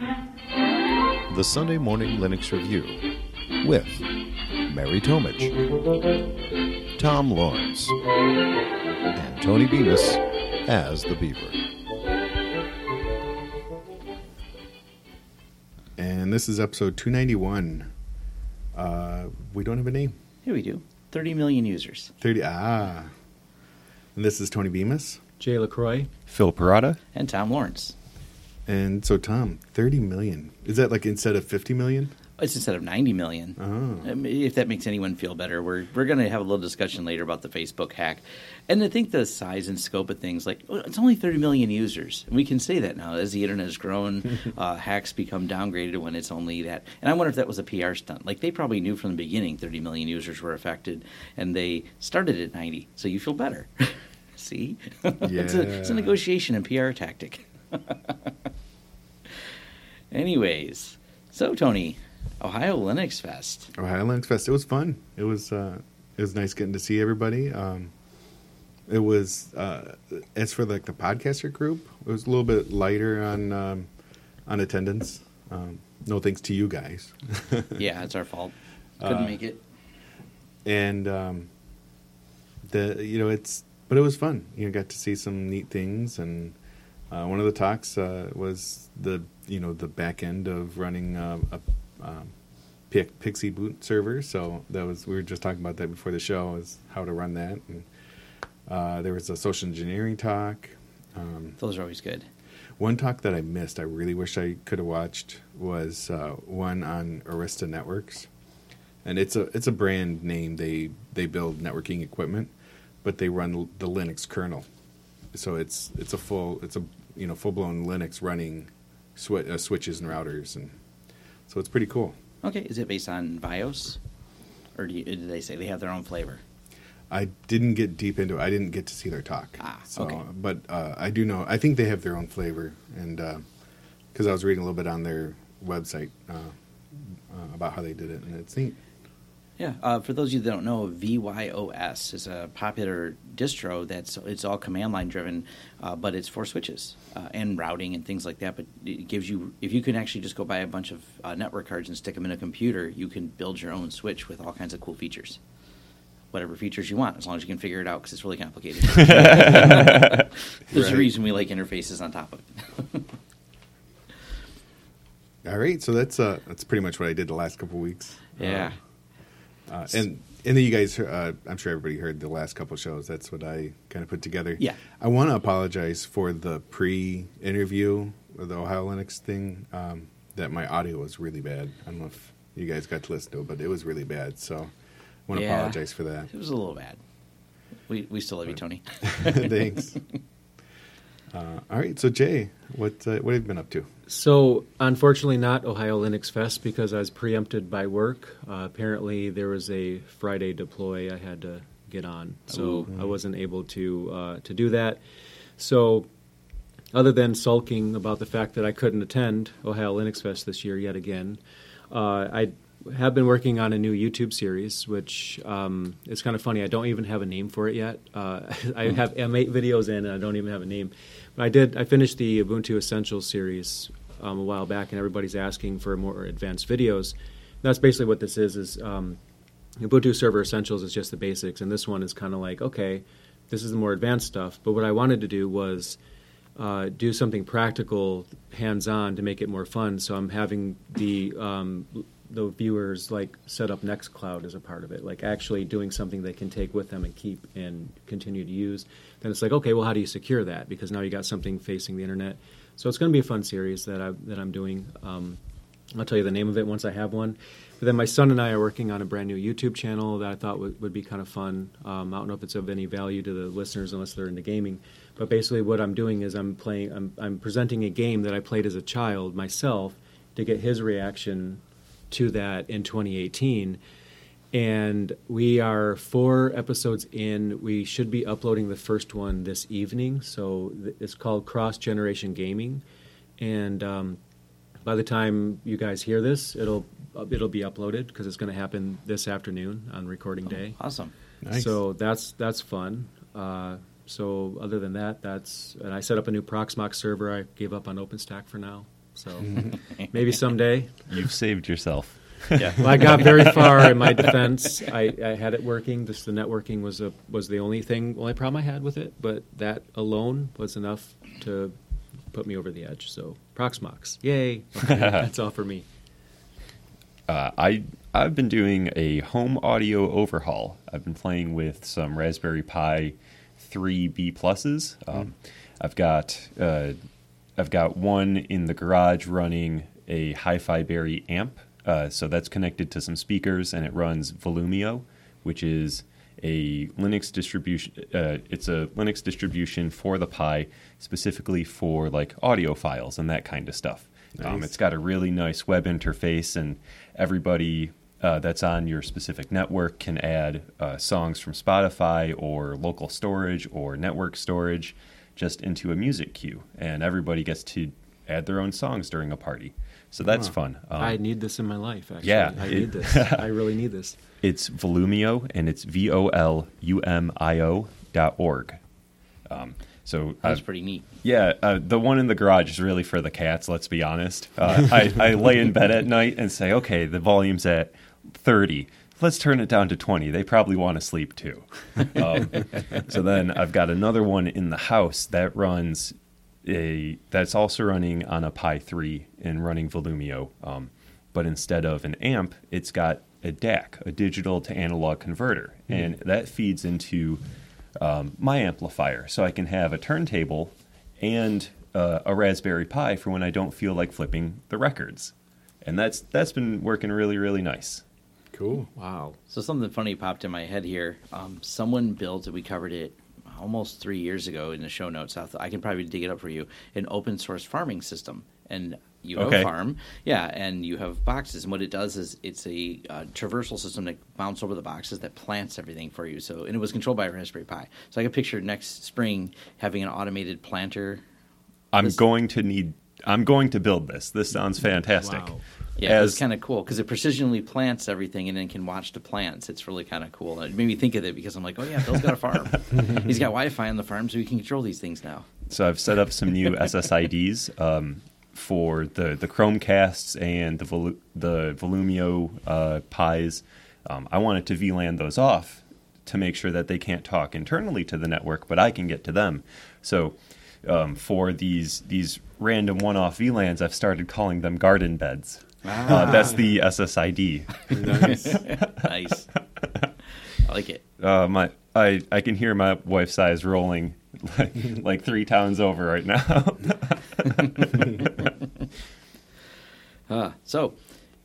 The Sunday Morning Linux Review with Mary Tomich, Tom Lawrence, and Tony Bemis as the Beaver. And this is episode 291. Uh, we don't have a name. Here we do. 30 million users. 30. Ah. And this is Tony Bemis. Jay LaCroix. Phil Porada. And Tom Lawrence. And so, Tom, 30 million. Is that like instead of 50 million? It's instead of 90 million. Oh. I mean, If that makes anyone feel better, we're we're going to have a little discussion later about the Facebook hack, and I think the size and scope of things. Like well, it's only 30 million users, and we can say that now as the internet has grown. uh, hacks become downgraded when it's only that. And I wonder if that was a PR stunt. Like they probably knew from the beginning 30 million users were affected, and they started at 90, so you feel better. See, it's, a, it's a negotiation and PR tactic. Anyways, so Tony, Ohio Linux Fest. Ohio Linux Fest. It was fun. It was uh, it was nice getting to see everybody. Um, it was uh, as for like the podcaster group, it was a little bit lighter on um, on attendance. Um, no thanks to you guys. Yeah, it's our fault. Couldn't Uh, make it. and um, the you know it's but it was fun. You know, got to see some neat things, and uh, one of the talks uh, was the you know the back end of running uh, a um, Pi- PXE boot server. So that was we were just talking about that before the show is how to run that. And uh, there was a social engineering talk. Um, Those are always good. one talk that I missed, I really wish I could have watched, was uh, one on Arista Networks, and it's a it's a brand name. They they build networking equipment, but they run the Linux kernel, so it's it's a full it's a you know full blown Linux running swi- uh, switches and routers, and so it's pretty cool. Okay, is it based on VyOS, or do you, did they say they have their own flavor? I didn't get deep into it. I didn't get to see their talk. Ah, so, okay. But uh, I do know. I think they have their own flavor, and because I was reading a little bit on their website uh, uh, about how they did it, and it's neat. Yeah, uh, for those of you that don't know, VYOS is a popular distro that's it's all command line driven, uh, but it's for switches uh, and routing and things like that. But it gives you if you can actually just go buy a bunch of uh, network cards and stick them in a computer, you can build your own switch with all kinds of cool features. Whatever features you want, as long as you can figure it out, because it's really complicated. There's a reason we like interfaces on top of it. All right, so that's uh, that's pretty much what I did the last couple weeks. yeah. Uh, uh, and and then you guys, uh, I'm sure everybody heard the last couple shows. That's what I kind of put together. Yeah. I want to apologize for the pre-interview with the Ohio Linux thing. Um, that my audio was really bad. I don't know if you guys got to listen to it, but it was really bad. So I want to Yeah. apologize for that. It was a little bad. We we still love you, Tony. Thanks. Uh, all right, so Jay, what uh, what have you been up to? So, unfortunately, not Ohio Linux Fest because I was preempted by work. Uh, apparently, there was a Friday deploy I had to get on, so I wasn't able to uh, to do that. So, other than sulking about the fact that I couldn't attend Ohio Linux Fest this year yet again, uh, I have been working on a new YouTube series, which um, it's kind of funny. I don't even have a name for it yet. Uh, I have I'm eight videos in, and I don't even have a name. But I did. I finished the Ubuntu Essentials series um, a while back, and everybody's asking for more advanced videos. That's basically what this is. Is um, Ubuntu Server Essentials is just the basics, and this one is kind of like okay, this is the more advanced stuff. But what I wanted to do was uh, do something practical, hands-on, to make it more fun. So I'm having the um, the viewers like set up Nextcloud as a part of it, like actually doing something they can take with them and keep and continue to use. Then it's like, okay, well, how do you secure that? Because now you got something facing the internet. So it's going to be a fun series that I that I'm doing. Um, I'll tell you the name of it once I have one. But then my son and I are working on a brand new YouTube channel that I thought would, would be kind of fun. Um, I don't know if it's of any value to the listeners unless they're into gaming. But basically, what I'm doing is I'm playing. I'm, I'm presenting a game that I played as a child myself to get his reaction to that in 2018. And we are four episodes in. We should be uploading the first one this evening. So th- it's called Cross Generation Gaming. And um, by the time you guys hear this, it'll uh, it'll be uploaded because it's going to happen this afternoon on recording day. Awesome. Nice. So that's that's fun. Uh, so other than that, that's and I set up a new Proxmox server. I gave up on OpenStack for now. So maybe someday. You've saved yourself. Yeah. Well, I got very far in my defense. I, I had it working. Just the networking was a was the only thing, only problem I had with it. But that alone was enough to put me over the edge. So Proxmox, yay! That's all for me. Uh, I I've been doing a home audio overhaul. I've been playing with some Raspberry Pi three B pluses. Um, I've got uh, I've got one in the garage running a HiFiBerry amp. Uh, so that's connected to some speakers, and it runs Volumio, which is a Linux distribution. Uh, it's a Linux distribution for the Pi, specifically for like audio files and that kind of stuff. Um, it's got a really nice web interface, and everybody uh, that's on your specific network can add uh, songs from Spotify or local storage or network storage just into a music queue, and everybody gets to add their own songs during a party. So that's Huh. fun. Um, I need this in my life. Actually, yeah, I it- need this. I really need this. It's Volumio, and it's V O L U M I O dot org. Um, so That's I've- pretty neat. yeah, uh, the one in the garage is really for the cats. Let's be honest. Uh, I, I lay in bed at night and say, okay, the volume's at thirty. Let's turn it down to twenty. They probably want to sleep too. Um, so then I've got another one in the house that runs a that's also running on a Pi three and running Volumio. Um, but instead of an amp, it's got a DAC, a digital to analog converter, and that feeds into um, my amplifier, so I can have a turntable and uh, a Raspberry Pi for when I don't feel like flipping the records, and that's that's been working really really nice. Cool. Wow. So something funny popped in my head here. Um, someone built it. We covered it almost three years ago in the show notes. I, th- I can probably dig it up for you. An open source farming system, and you have Okay. a farm, yeah, and you have boxes. And what it does is it's a uh, traversal system that mounts over the boxes that plants everything for you. So and it was controlled by a Raspberry Pi. So I can picture next spring having an automated planter. I'm This- going to need. I'm going to build this. This sounds fantastic. Wow. Yeah, As- it's kind of cool because it precisionally plants everything and then can watch the plants. It's really kind of cool. And it made me think of it because I'm like, oh yeah, Bill's got a farm. He's got Wi-Fi on the farm, so he can control these things now. So I've set up some new SSIDs um, for the the Chromecasts and the the Volumio uh, Pies. Um, I wanted to VLAN those off to make sure that they can't talk internally to the network, but I can get to them. So um, for these these random one-off VLANs, I've started calling them garden beds. Uh, that's the SSID. Nice. Nice. I like it. Uh, my I I can hear my wife's eyes rolling like, like three towns over right now. Uh, so,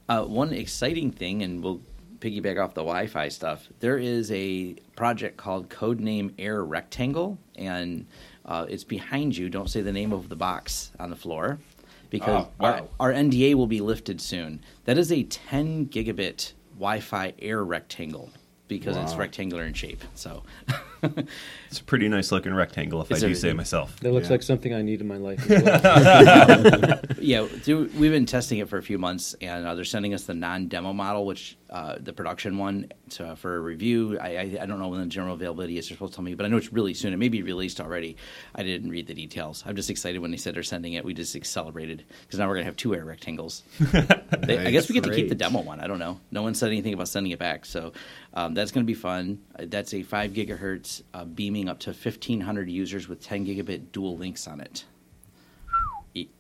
uh, one exciting thing, and we'll piggyback off the Wi-Fi stuff. There is a project called Codename Air Rectangle, and uh, it's behind you. Don't say the name of the box on the floor, because Oh, wow. our, our NDA will be lifted soon. That is a 10 gigabit Wi-Fi air rectangle because it's rectangular in shape. So, It's a pretty nice looking rectangle, if It's I do everything. say myself. That looks Yeah. like something I need in my life. As well. yeah, through, we've been testing it for a few months, and uh, they're sending us the non-demo model, which uh, the production one, to, for a review. I, I, I don't know when the general availability is. They're supposed to tell me, but I know it's really soon. It may be released already. I didn't read the details. I'm just excited when they said they're sending it. We just celebrated because now we're gonna have two air rectangles. They- I guess we get to keep the Great. demo one. I don't know. No one said anything about sending it back, so um, that's going to be fun. Uh, That's a five gigahertz uh, beaming up to 1,500 users with 10 gigabit dual links on it.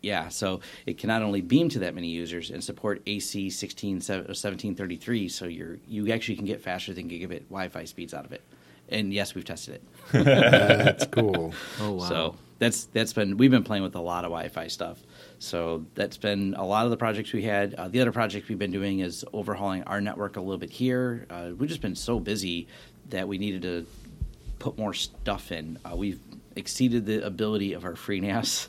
Yeah, so it can not only beam to that many users and support AC 16 1733, so you're you actually can get faster than gigabit Wi-Fi speeds out of it. And yes, we've tested it. That's cool. oh wow. So that's that's been we've been playing with a lot of Wi-Fi stuff. So that's been a lot of the projects we had. Uh, the other project we've been doing is overhauling our network a little bit here. Uh, we've just been so busy that we needed to put more stuff in. Uh, we've exceeded the ability of our free FreeNAS,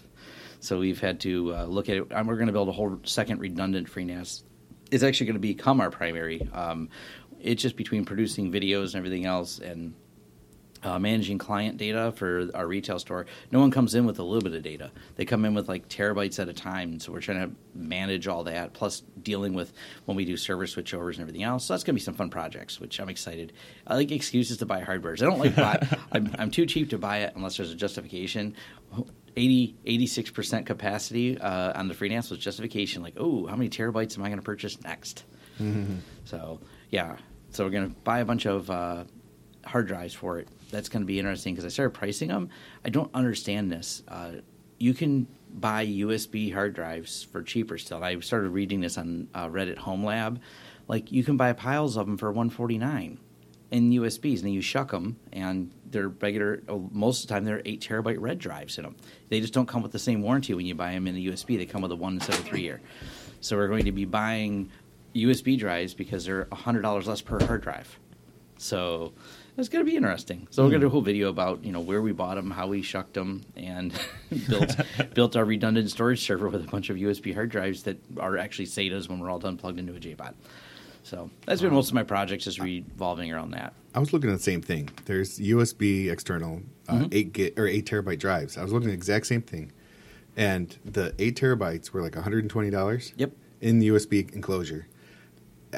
so we've had to uh, look at it. And we're going to build a whole second redundant free FreeNAS. It's actually going to become our primary. Um, it's just between producing videos and everything else and uh, managing client data for our retail store. No one comes in with a little bit of data. They come in with like terabytes at a time. So we're trying to manage all that, plus dealing with when we do server switchovers and everything else. So that's going to be some fun projects, which I'm excited. I like excuses to buy hardware. I don't like buy. I'm, I'm too cheap to buy it unless there's a justification. 80, 86% capacity uh, on the FreeNAS was justification. Like, oh, how many terabytes am I going to purchase next? So, yeah. So we're going to buy a bunch of uh, hard drives for it. That's going to be interesting because I started pricing them. I don't understand this. Uh, you can buy USB hard drives for cheaper still. I started reading this on uh, Reddit Home Lab. Like, you can buy piles of them for 149 in USBs, and then you shuck them, and they're regular. oh, Most of the time, they're eight terabyte red drives in them. They just don't come with the same warranty when you buy them in a USB. They come with a one instead of three year. So we're going to be buying USB drives because they're hundred dollars less per hard drive. So it's going to be interesting. So we're going to do a whole video about you know where we bought them, how we shucked them, and built built our redundant storage server with a bunch of USB hard drives that are actually SATAs when we're all done plugged into a JBOD. So that's been most of my projects is revolving around that. I was looking at the same thing. There's USB external uh, eight gig or eight terabyte drives. I was looking at the exact same thing, and the eight terabytes were like 120 dollars. Yep. In the USB enclosure,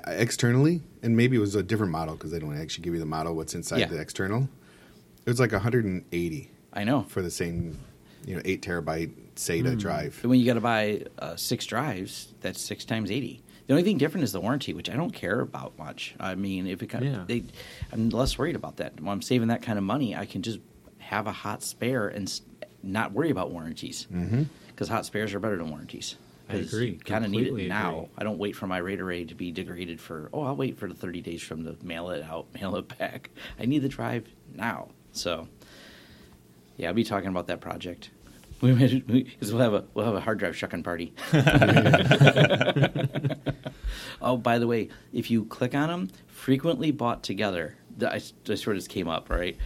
externally, and maybe it was a different model because they don't actually give you the model what's inside Yeah. the external. It was like 180 I know. for the same, you know, eight terabyte SATA drive. But when you got to buy uh, six drives, that's six times eighty. The only thing different is the warranty, which I don't care about much. I mean, if it kind Yeah. of, they, I'm less worried about that. When I'm saving that kind of money, I can just have a hot spare and not worry about warranties. Because hot spares are better than warranties. I agree. Kind of need Completely it now. agree. I don't wait for my RAID array to be degraded for. Oh, I'll wait for the 30 days from the mail it out, mail it back. I need the drive now. So, yeah, I'll be talking about that project. We, we, 'cause we'll have a we'll have a hard drive shucking party. oh, by the way, if you click on them, frequently bought together. I, I sort of just came up right.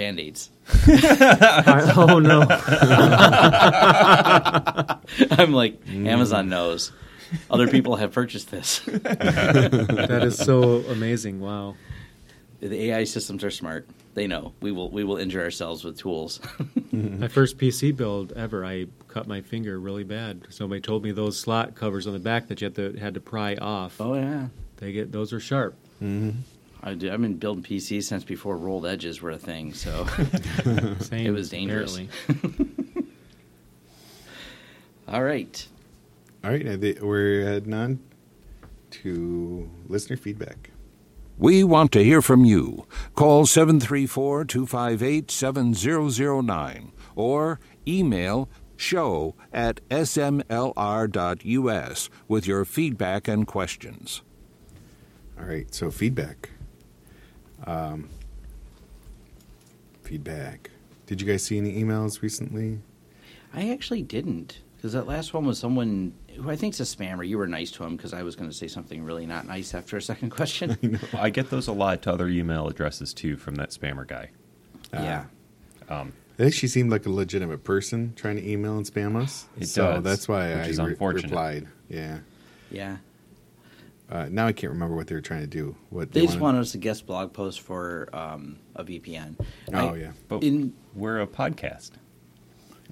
Band aids. I- oh no! I'm like Amazon knows. Other people have purchased this. that is so amazing! Wow. the AI systems are smart. They know we will we will injure ourselves with tools. My first PC build ever, I cut my finger really bad. Somebody told me those slot covers on the back that you had to had to pry off. oh yeah. They get those are sharp. Mm-hmm. I do, I've been building PCs since before rolled edges were a thing, so Same, It was dangerous. all right. All right, I thi- we're heading on to listener feedback. We want to hear from you. Call 734 258 7009 or email show at smlr.us with your feedback and questions. All right, so feedback. Um, feedback. Did you guys see any emails recently? I actually didn't because that last one was someone who I think is a spammer. You were nice to him because I was going to say something really not nice after a second question. I get those a lot to other email addresses too from that spammer guy. yeah. Um, I think she seemed like a legitimate person trying to email and spam us. It so does, that's why which I is re- replied. Yeah. Yeah. Uh, now I can't remember what they were trying to do. What They just wanted- wanted us to guest blog post for um, a VPN. Oh I- yeah, but In we're a podcast.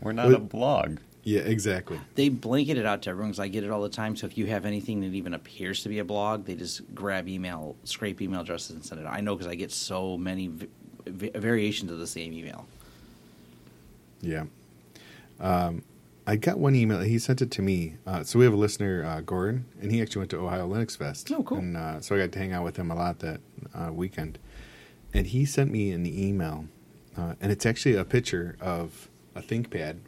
We're not What- a blog. yeah, exactly. they blanket it out to everyone because I get it all the time. So if you have anything that even appears to be a blog, they just grab email, scrape email addresses and send it. out. I know because I get so many v- v- variations of the same email. Yeah. Um, I got one email. He sent it to me. Uh, so we have a listener, uh, Gordon, and he actually went to Ohio Linux Fest. Oh, cool. And uh, so I got to hang out with him a lot that uh, weekend. And he sent me an email, uh, and it's actually a picture of a ThinkPad,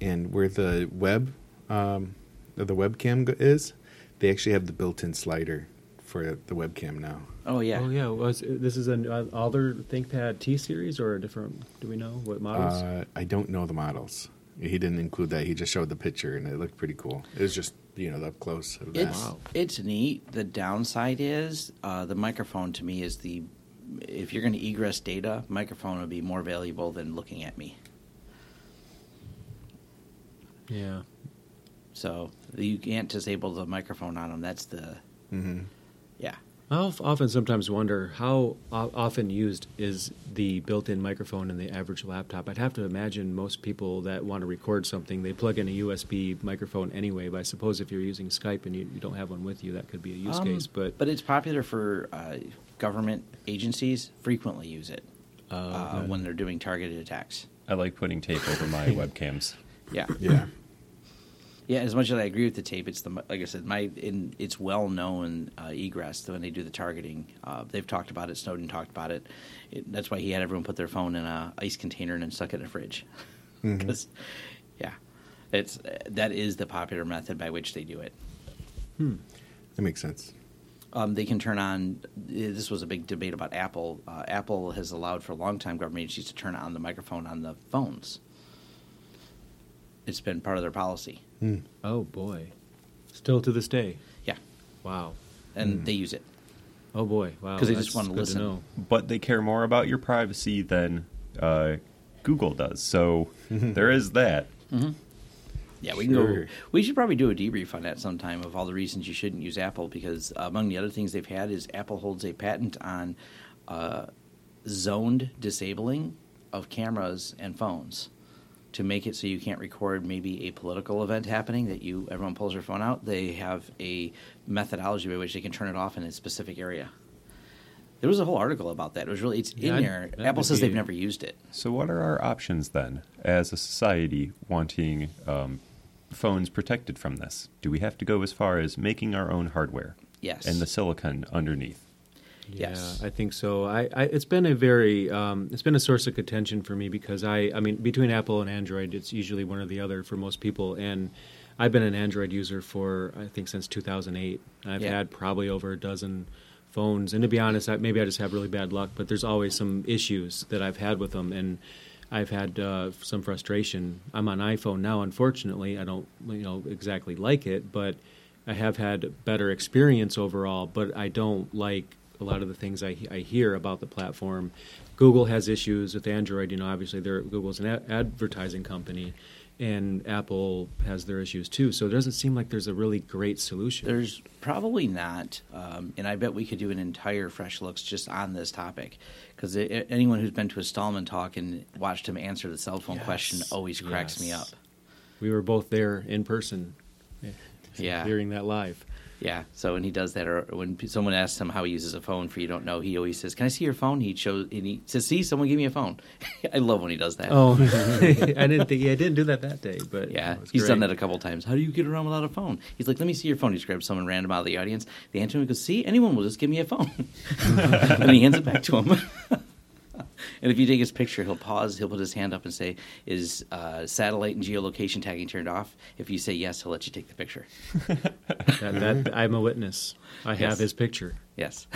and where the web, um, the webcam is, they actually have the built-in slider for the webcam now. Oh yeah, Oh yeah. Was this is an uh, other ThinkPad T series or a different? Do we know what models? Uh, I don't know the models. He didn't include that. He just showed the picture, and it looked pretty cool. It was just you know the up close of that. It's it's neat. The downside is uh, the microphone to me is the if you're going to egress data, microphone would be more valuable than looking at me. yeah. So you can't disable the microphone on them. That's the hmm yeah. I often sometimes wonder how often used is the built-in microphone in the average laptop. I'd have to imagine most people that want to record something they plug in a USB microphone anyway. But I suppose if you're using Skype and you, you don't have one with you, that could be a use Um, case. But but it's popular for uh, government agencies. Frequently use it uh, uh, when they're doing targeted attacks. I like putting tape over my webcams. Yeah. Yeah. Yeah, as much as I agree with the tape, it's the like I said, my in, it's well known uh, egress when they do the targeting. Uh, they've talked about it. Snowden talked about it. it. That's why he had everyone put their phone in a ice container and then stuck it in a fridge. Because, yeah, it's that is the popular method by which they do it. That makes sense. Um, they can turn on. This was a big debate about Apple. Uh, Apple has allowed for a long time government agencies to turn on the microphone on the phones. It's been part of their policy. Oh boy, still to this day. Yeah, Wow. and they use it. Oh boy. Wow. 'Cause they just wanna listen. know. But they care more about your privacy than uh, Google does. So there is that. Yeah, we can go. We should probably do a debrief on that sometime of all the reasons you shouldn't use Apple because uh, among the other things they've had is Apple holds a patent on uh, zoned disabling of cameras and phones to make it so you can't record maybe a political event happening that you everyone pulls their phone out. They have a methodology by which they can turn it off in a specific area. There was a whole article about that. It was really it's Yeah, in there. Apple says be- they've never used it. So, what are our options then as a society wanting um, phones protected from this? Do we have to go as far as making our own hardware Yes. and the silicon underneath? Yes. Yeah, I think so. I, I it's been a very um, it's been a source of contention for me because I I mean between Apple and Android it's usually one or the other for most people and I've been an Android user for I think since 2008. I've Yeah. had probably over a dozen phones and to be honest I, maybe I just have really bad luck but there's always some issues that I've had with them and I've had uh, some frustration. I'm on iPhone now unfortunately. I don't you know exactly like it but I have had better experience overall, but I don't like a lot of the things I, I hear about the platform. Google has issues with Android. You know, obviously, they're, Google's an a- advertising company, and Apple has their issues too. So it doesn't seem like there's a really great solution. There's probably not, um, and I bet we could do an entire fresh looks just on this topic, because anyone who's been to a Stallman talk and watched him answer the cell phone question always cracks me up. we were both there in person, Yeah, hearing that live. Yeah. So when he does that, or when someone asks him how he uses a phone for you don't know, he always says, "Can I see your phone?" He shows, and he says, "See, someone give me a phone." I love when he does that. Oh, I didn't think I didn't do that that day, but Yeah, he's done that a couple times. How do you get around without a phone? He's like, let me see your phone. He grabs someone random out of the audience. The answer goes, see, anyone will just give me a phone. and he hands it back to him. And if you take his picture, he'll pause. He'll put his hand up and say, is uh, satellite and geolocation tagging turned off? If you say yes, he'll let you take the picture. That, that, I'm a witness. I Yes. have his picture. Yes.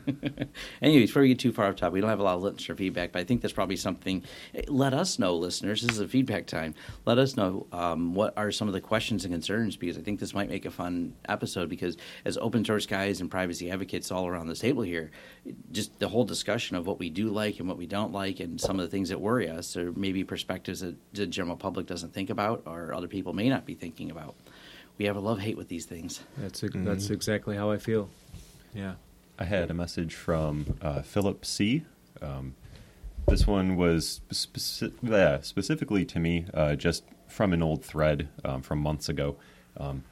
Anyways, before we get too far off topic, we don't have a lot of listener feedback, but I think that's probably something. Let us know, listeners. This is a feedback time. Let us know um, what are some of the questions and concerns because I think this might make a fun episode. Because as open source guys and privacy advocates all around this table here, just the whole discussion of what we do like and what we don't like, and some of the things that worry us, or maybe perspectives that the general public doesn't think about, or other people may not be thinking about. We have a love hate with these things. That's that's exactly how I feel. Yeah. I had a message from uh, Philip C. Um, this one was speci- yeah, specifically to me, uh, just from an old thread um, from months ago. Um,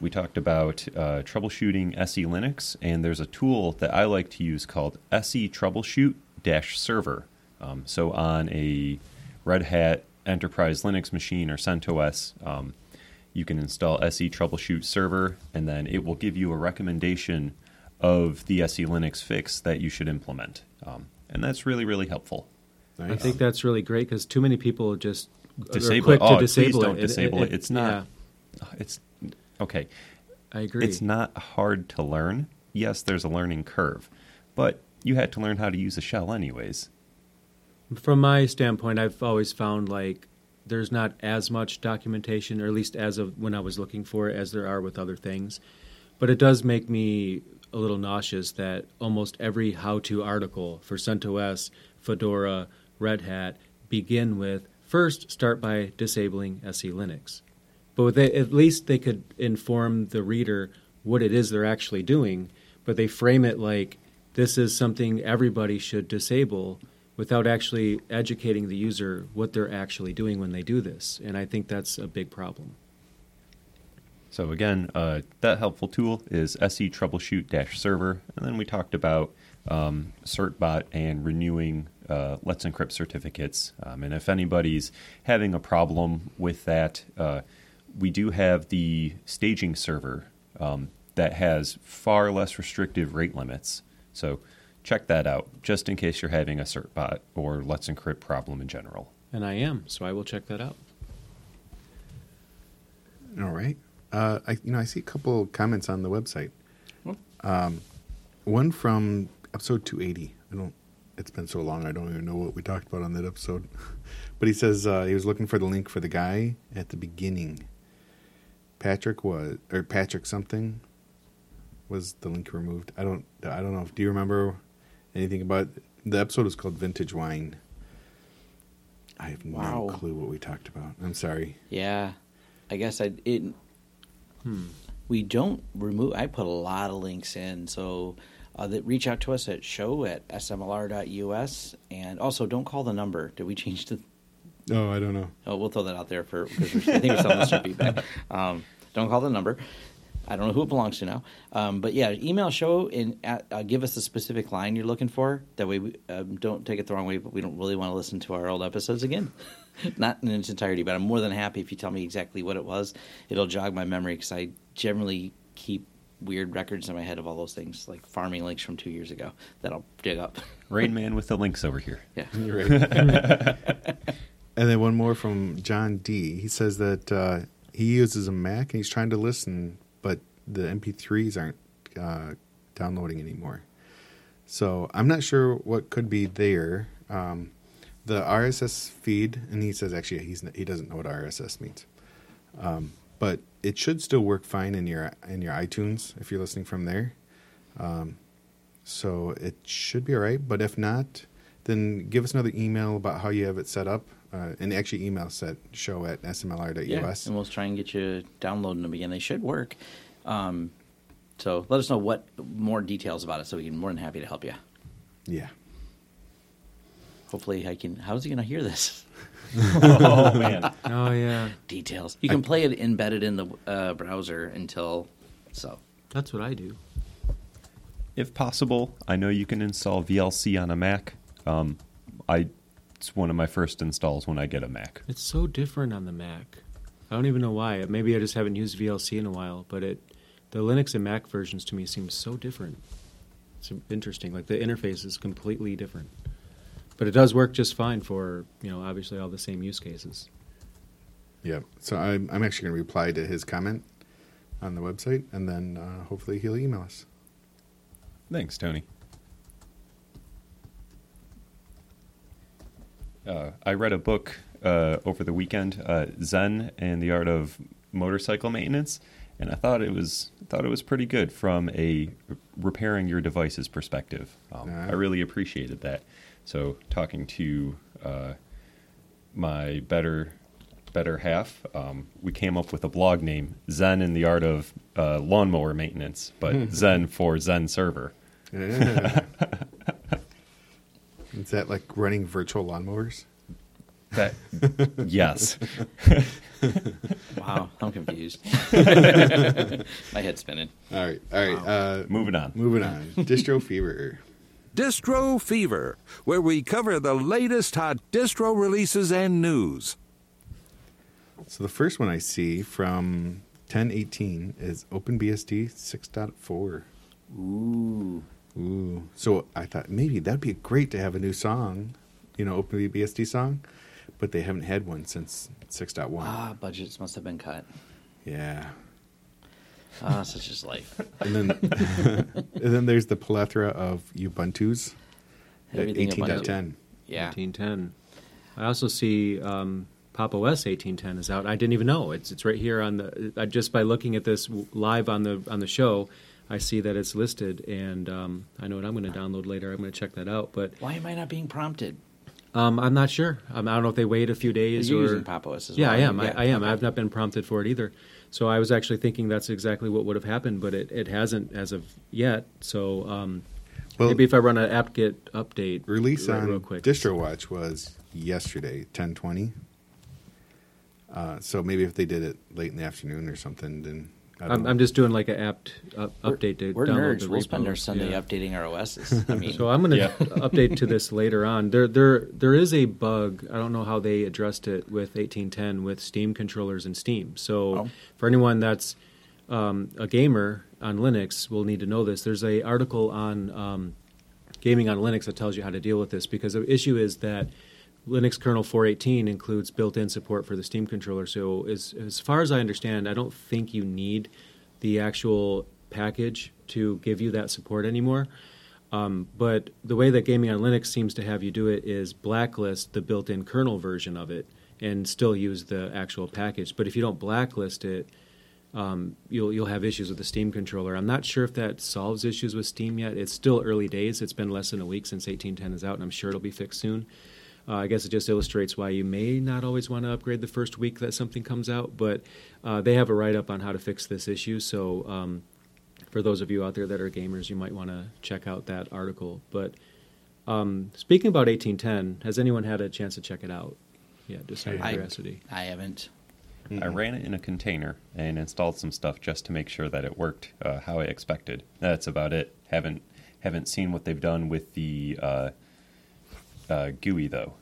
we talked about uh, troubleshooting SE Linux, and there's a tool that I like to use called SE Troubleshoot Server. Um, so on a Red Hat Enterprise Linux machine or CentOS, um, you can install SE Troubleshoot Server, and then it will give you a recommendation of the SE Linux fix that you should implement. Um, and that's really, really helpful. Nice. I think that's really great because too many people just are Disable quick it. Oh, to disable please don't it. disable it. It's not. It's okay. I agree. It's not hard to learn. Yes, there's a learning curve, but you had to learn how to use a shell anyways. From my standpoint, I've always found like there's not as much documentation, or at least as of when I was looking for it, as there are with other things. But it does make me a little nauseous that almost every how-to article for CentOS, Fedora, Red Hat begin with first start by disabling SE Linux. But they, at least they could inform the reader what it is they're actually doing, but they frame it like this is something everybody should disable without actually educating the user what they're actually doing when they do this. And I think that's a big problem. So again, uh, that helpful tool is SE Troubleshoot Server, and then we talked about um, CertBot and renewing uh, Let's Encrypt certificates. Um, and if anybody's having a problem with that, uh, we do have the staging server um, that has far less restrictive rate limits. So check that out, just in case you're having a certbot or Let's Encrypt problem in general. And I am, so I will check that out. All right. Uh, I you know I see a couple comments on the website. Um, one from episode 280. I don't. It's been so long. I don't even know what we talked about on that episode. but he says uh, he was looking for the link for the guy at the beginning. Patrick was or Patrick something was the link removed. I don't. I don't know. Do you remember anything about the episode? Was called Vintage Wine. I have no clue what we talked about. I'm sorry. Yeah, I guess I it. We don't remove. I put a lot of links in, so uh, that reach out to us at show at smlr.us, and also don't call the number. Did we change the? Oh, I don't know. Oh, we'll throw that out there for because I think we're selling listener feedback. Um, don't call the number. I don't know who it belongs to now, um, but yeah, email show and uh, give us the specific line you're looking for. That way, we um, don't take it the wrong way, but we don't really want to listen to our old episodes again, not in its entirety. But I'm more than happy if you tell me exactly what it was. It'll jog my memory because I generally keep weird records in my head of all those things, like farming links from two years ago that I'll dig up. Rain Man with the links over here. Yeah. You're right. and then one more from John D. He says that uh, he uses a Mac and he's trying to listen, but the MP3s aren't uh, downloading anymore. So I'm not sure what could be there. Um, the RSS feed, and he says actually he's he doesn't know what RSS means, um, but it should still work fine in your in your iTunes if you're listening from there. Um, so it should be all right. But if not, then give us another email about how you have it set up. Uh, and actually, email set show at smlr.us. Yeah, and we'll try and get you downloading them again. They should work. Um, so let us know what more details about it, so we can more than happy to help you. yeah. Hopefully, I can. How's he going to hear this? oh man. Oh yeah, Details. You can play it embedded in the uh, browser until. So that's what I do. If possible, I know you can install VLC on a Mac. Um, I it's one of my first installs when I get a Mac. It's so different on the Mac. I don't even know why. Maybe I just haven't used VLC in a while, but it the Linux and Mac versions to me seem so different. It's interesting. Like the interface is completely different. But it does work just fine for, you know, obviously all the same use cases. Yeah. So I'm, I'm actually going to reply to his comment on the website, and then uh, hopefully he'll email us. Thanks, Tony. Uh, I read a book uh, over the weekend, uh, Zen and the Art of Motorcycle Maintenance, and I thought it was thought it was pretty good from a repairing your devices perspective. Um. I really appreciated that. So talking to uh, my better better half, um, we came up with a blog name, Zen in the Art of uh, Lawnmower Maintenance, but Zen for Xen Server. Yeah. Is that like running virtual lawnmowers? That yes. wow, I'm confused. My head's spinning. All right. All right. Uh, Moving on. moving on. Distro Fever. Distro Fever, where we cover the latest hot distro releases and news. So the first one I see from 1018 is OpenBSD 6.4. Ooh. Ooh. So I thought maybe that'd be great to have a new song, you know, OpenBSD song, but they haven't had one since 6.1. Ah, budgets must have been cut. Yeah. Ah, such is life. And then and then there's the plethora of Ubuntu's Everything Ubuntu. 18.10. Yeah. 1810. I also see um, Pop OS 1810 is out. I didn't even know it's it's right here on the. I, just by looking at this live on the on the show, I see that it's listed, and um, I know what I'm going to download later. I'm going to check that out, but Why am I not being prompted? um, I'm not sure. Um, I don't know if they wait a few days You're or. using Pop OS as yeah, well. I am. Yeah, I, I am. I've not been prompted for it either. So I was actually thinking that's exactly what would have happened, but it, it hasn't as of yet. So um, Well- maybe if I run an apt-get update Release right, on real quick. DistroWatch was yesterday, 1020. Uh, so maybe if they did it late in the afternoon or something, then I'm. I'm just doing like an apt uh, update to We're download nerds. the We'll spend our. Sunday Yeah. updating our OSs. I mean, So I'm going to Yeah. update to this later on. There, there, there is a bug. I don't know how they addressed it with 1810 with Steam controllers and Steam. So Oh. for anyone that's um, a gamer on Linux, will need to know this. There's a article on um, gaming on Linux that tells you how to deal with this because the issue is that Linux kernel 418 includes built-in support for the Steam controller. So as as far as I understand, I don't think you need the actual package to give you that support anymore. Um, but the way that gaming on Linux seems to have you do it is blacklist the built-in kernel version of it and still use the actual package. But if you don't blacklist it, um, you'll you'll have issues with the Steam controller. I'm not sure if that solves issues with Steam yet. It's still early days. It's been less than a week since 1810 is out, and I'm sure it'll be fixed soon. Uh, I guess it just illustrates why you may not always want to upgrade the first week that something comes out, but uh, they have a write up on how to fix this issue. So um, for those of you out there that are gamers, you might want to check out that article. But um, speaking about 1810, has anyone had a chance to check it out? Yeah, just out of I- curiosity. I haven't. I ran it in a container and installed some stuff just to make sure that it worked uh, how I expected. That's about it. Haven't haven't seen what they've done with the uh, uh, GUI though.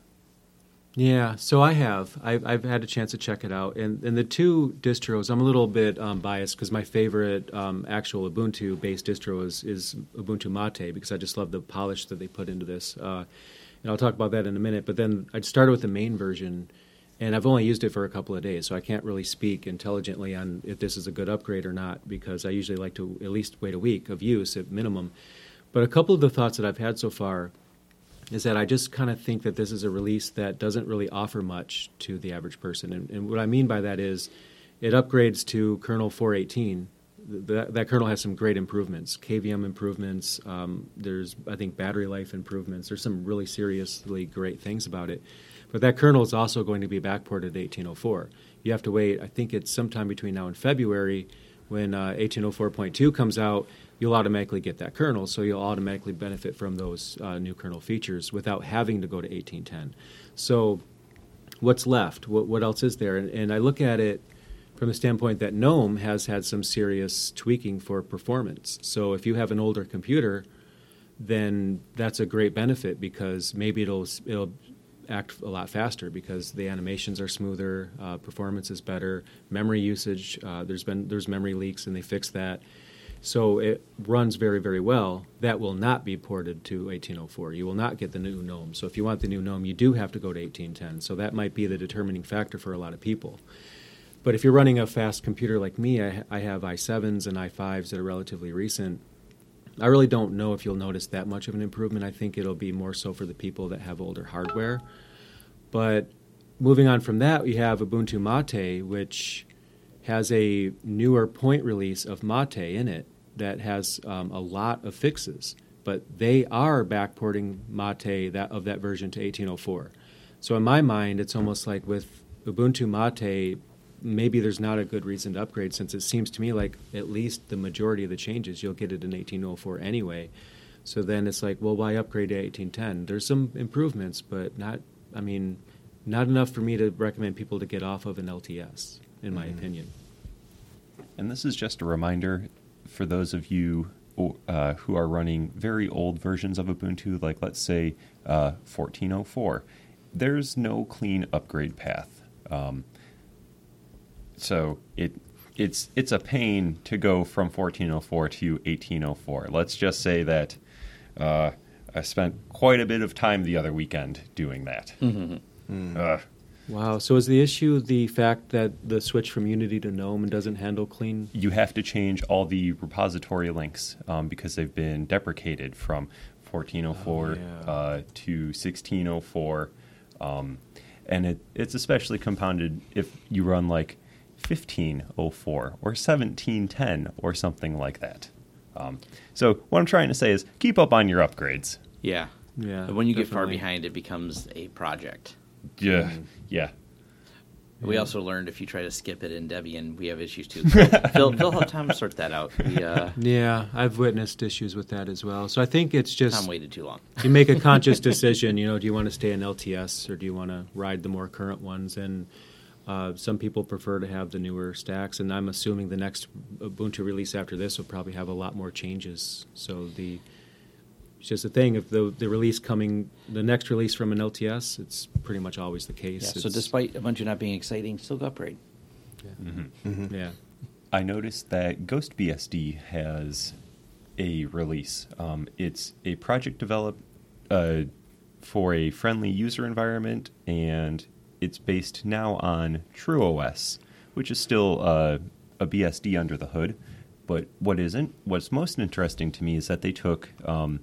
Yeah, so I have. I've, I've had a chance to check it out, and and the two distros. I'm a little bit um, biased because my favorite um, actual Ubuntu-based distro is, is Ubuntu Mate because I just love the polish that they put into this. Uh, and I'll talk about that in a minute. But then I started with the main version, and I've only used it for a couple of days, so I can't really speak intelligently on if this is a good upgrade or not because I usually like to at least wait a week of use at minimum. But a couple of the thoughts that I've had so far is that I just kind of think that this is a release that doesn't really offer much to the average person. And, and what I mean by that is it upgrades to kernel 418. That, that kernel has some great improvements, KVM improvements. Um, there's, I think, battery life improvements. There's some really seriously great things about it. But that kernel is also going to be backported to 1804. You have to wait, I think it's sometime between now and February when uh, 1804.2 comes out, you'll automatically get that kernel, so you'll automatically benefit from those uh, new kernel features without having to go to 1810. So, what's left? What, what else is there? And, and I look at it from the standpoint that GNOME has had some serious tweaking for performance. So, if you have an older computer, then that's a great benefit because maybe it'll it'll act a lot faster because the animations are smoother, uh, performance is better, memory usage. Uh, there's been there's memory leaks and they fixed that, so it runs very very well. That will not be ported to 1804. You will not get the new GNOME. So if you want the new GNOME, you do have to go to 1810. So that might be the determining factor for a lot of people. But if you're running a fast computer like me, I, I have i7s and i5s that are relatively recent. I really don't know if you'll notice that much of an improvement. I think it'll be more so for the people that have older hardware. But moving on from that, we have Ubuntu Mate, which has a newer point release of Mate in it that has um, a lot of fixes. But they are backporting Mate that of that version to 1804. So in my mind, it's almost like with Ubuntu Mate, maybe there's not a good reason to upgrade since it seems to me like at least the majority of the changes you'll get it in 1804 anyway. So then it's like, well, why upgrade to 1810? There's some improvements, but not, I mean, not enough for me to recommend people to get off of an LTS, in my opinion. And this is just a reminder for those of you uh, who are running very old versions of Ubuntu, like let's say uh, 1404. There's no clean upgrade path. Um, so it it's it's a pain to go from 1404 to 1804. Let's just say that uh, I spent quite a bit of time the other weekend doing that. Ugh. Wow. So is the issue the fact that the switch from Unity to GNOME doesn't handle clean? you have to change all the repository links um, because they've been deprecated from 1404 Oh, yeah. uh, to 1604. Um, and it, it's especially compounded if you run like 1504 or 1710 or something like that. Um, so, what I'm trying to say is keep up on your upgrades. Yeah. Yeah, But when you get far behind, it becomes a project. Yeah. Mm-hmm. Yeah. We also learned if you try to skip it in Debian, we have issues too. Phil, Phil, help Tom sort that out. We, uh, Yeah, I've witnessed issues with that as well. So I think it's just Tom waited too long. you make a conscious decision. You know, do you want to stay in LTS or do you want to ride the more current ones? And Uh, some people prefer to have the newer stacks, and I'm assuming the next Ubuntu release after this will probably have a lot more changes. So the it's just a thing if the the release coming, the next release from an LTS, it's pretty much always the case. Yeah, so It's- despite Ubuntu not being exciting, still go upgrade. yeah, I noticed that Ghost BSD has a release. Um, it's a project developed uh, for a friendly user environment, and it's based now on TrueOS, which is still uh, a BSD under the hood. But what isn't? What's most interesting to me is that they took um,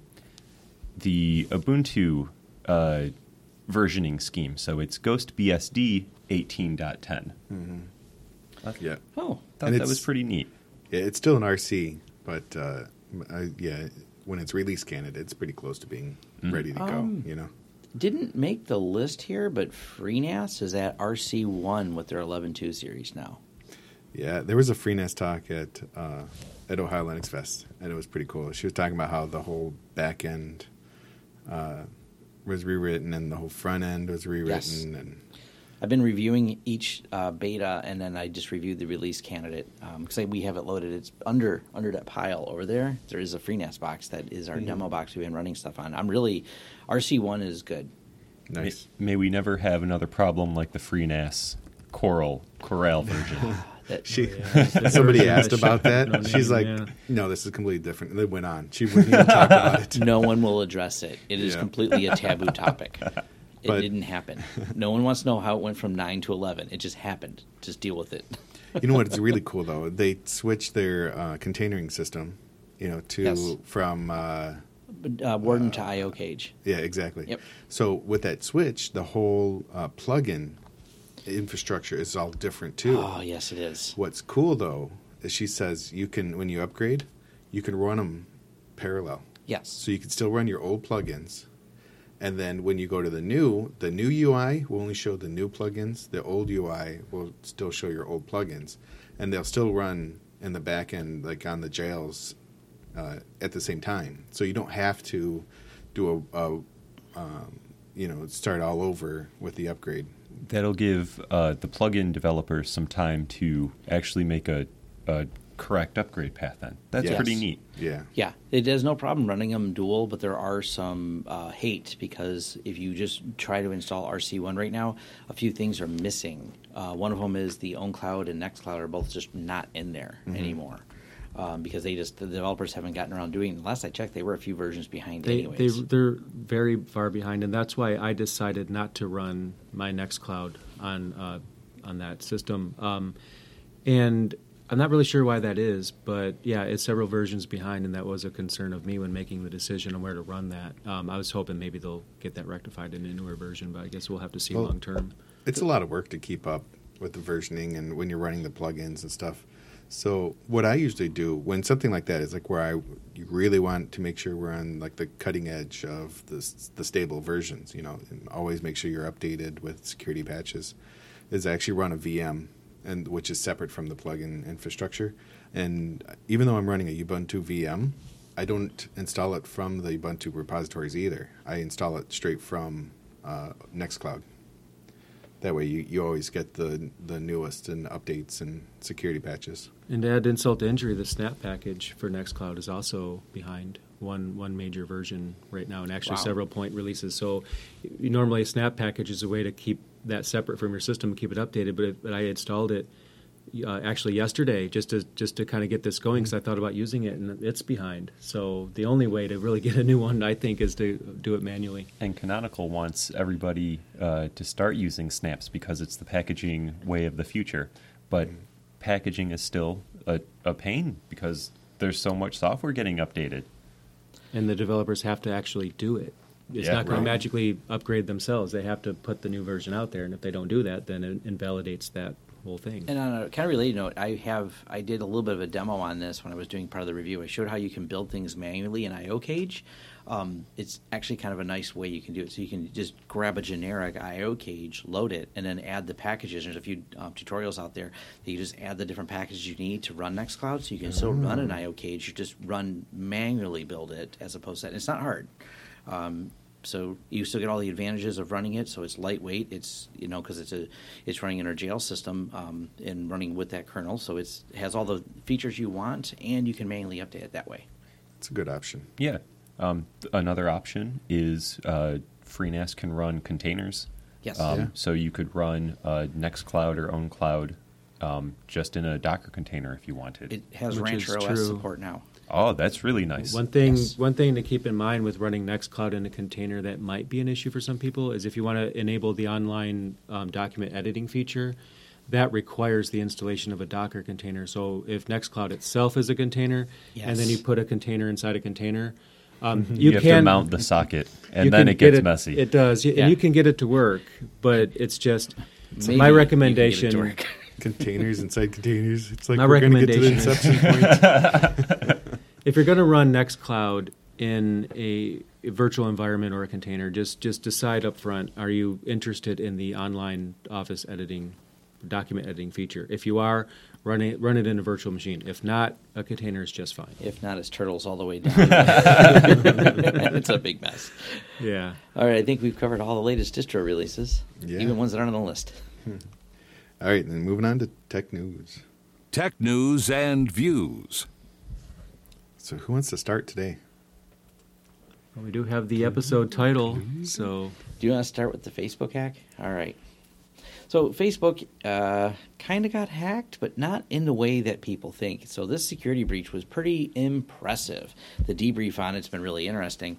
the Ubuntu uh, versioning scheme. So it's Ghost BSD 18.10. Yeah. Oh, Thought And that was pretty neat. Yeah, it's still an RC, but uh, I, yeah, when it's release candidate, it's pretty close to being ready to go. Um, You know. didn't make the list here, but FreeNAS is at RC1 with their 11.2 series now. Yeah, there was a FreeNAS talk at uh, at Ohio Linux Fest, and it was pretty cool. She was talking about how the whole back end uh, was rewritten and the whole front end was rewritten, Yes. and I've been reviewing each uh, beta, and then I just reviewed the release candidate because we have it loaded. It's under under that pile over there. There is a FreeNAS box that is our demo box we've been running stuff on. I'm really RC1 is good. nice. May, may we never have another problem like the FreeNAS Coral Corral version. That, She Yeah. somebody asked about that. No She's name, like, yeah. "No, this is completely different." And they went on. She wouldn't even talk about it. no one will address it. It is Yeah. completely a taboo topic. It But- didn't happen. No one wants to know how it went from nine to eleven. It just happened. Just deal with it. You know what? It's really cool though? They switched their uh, containering system, you know, to Yes. from uh, uh, Warden to iocage. yeah, exactly. Yep. So with that switch, the whole uh, plugin infrastructure is all different too. Oh yes, it is. What's cool though is she says you can when you upgrade, you can run them parallel. Yes. So you can still run your old plugins, and then when you go to the new, the new UI will only show the new plugins. The old UI will still show your old plugins, and they'll still run in the back end, like on the jails, uh, at the same time. So you don't have to do a, a um, you know, start all over with the upgrade. That'll give uh, the plugin developers some time to actually make a, a correct upgrade path. Then that's Yes. pretty neat. Yeah. Yeah, it has no problem running them dual, but there are some uh, hate because if you just try to install RC1 right now, a few things are missing. Uh, one of them is the OwnCloud and NextCloud are both just not in there anymore. Um, because they just the developers haven't gotten around doing. it. Last I checked, they were a few versions behind. they they anyways. they're very far behind, and that's why I decided not to run my Nextcloud on uh, on that system. Um, and I'm not really sure why that is, but yeah, it's several versions behind, and that was a concern of me when making the decision on where to run that. Um, I was hoping maybe they'll get that rectified in a newer version, but I guess we'll have to see Well, long term. it's a lot of work to keep up with the versioning and when you're running the plugins and stuff. So what I usually do when something like that is like where I really want to make sure we're on like the cutting edge of the the stable versions, you know, and always make sure you're updated with security patches. Is I actually run a VM and which is separate from the plugin infrastructure. And even though I'm running a Ubuntu VM, I don't install it from the Ubuntu repositories either. I install it straight from uh, Nextcloud. That way, you, you always get the the newest and updates and security patches. And to add insult to injury, the Snap package for Nextcloud is also behind one one major version right now, and actually Wow. several point releases. So, normally a Snap package is a way to keep that separate from your system and keep it updated. But, it, but I installed it uh, actually yesterday just to just to kind of get this going because I thought about using it, and it's behind. So the only way to really get a new one, I think, is to do it manually. And Canonical wants everybody uh, to start using snaps because it's the packaging way of the future. But packaging is still a, a pain because there's so much software getting updated. and the developers have to actually do it. It's Yeah, not going right. to magically upgrade themselves. They have to put the new version out there, and if they don't do that, then it invalidates that whole thing. And on a kind of related note, I have I did a little bit of a demo on this when I was doing part of the review. I showed how you can build things manually in iocage. Um, it's actually kind of a nice way you can do it. So you can just grab a generic iocage, load it, and then add the packages. There's a few um, tutorials out there that you just add the different packages you need to run Nextcloud. So you can still run an iocage. You just run manually build it as opposed to that. And it's not hard. Um, So you still get all the advantages of running it. So it's lightweight. It's you know because it's a it's running in our jail system um, and running with that kernel. So it's it has all the features you want, and you can manually update it that way. It's a good option. Yeah. Um, th- another option is uh, FreeNAS can run containers. Yes. Um, Yeah. So you could run uh, Nextcloud or OwnCloud um, just in a Docker container if you wanted. It has Which Rancher OS true. support now. Oh, that's really nice. One thing, Yes. one thing to keep in mind with running Nextcloud in a container that might be an issue for some people is if you want to enable the online um, document editing feature, that requires the installation of a Docker container. So if Nextcloud itself is a container, and then you put a container inside a container, um, you, you, have can to mount the socket, and then it gets get messy. It does, Yeah. and you can get it to work, but it's just Maybe my you can get it to recommendation. Containers inside containers. It's like My we're going to get to the inception point. if you're going to run Nextcloud in a, a virtual environment or a container, just just decide up front: Are you interested in the online Office editing, document editing feature? If you are, run it run it in a virtual machine. If not, a container is just fine. If not, it's turtles all the way down. it's a big mess. Yeah. All right, I think we've covered all the latest distro releases, Yeah. even ones that aren't on the list. All right, then moving on to tech news. Tech news and views. So, who wants to start today? Well, we do have the episode title, so Do you want to start with the Facebook hack? All right. So Facebook uh, kind of got hacked, but not in the way that people think. So this security breach was pretty impressive. The debrief on it's been really interesting.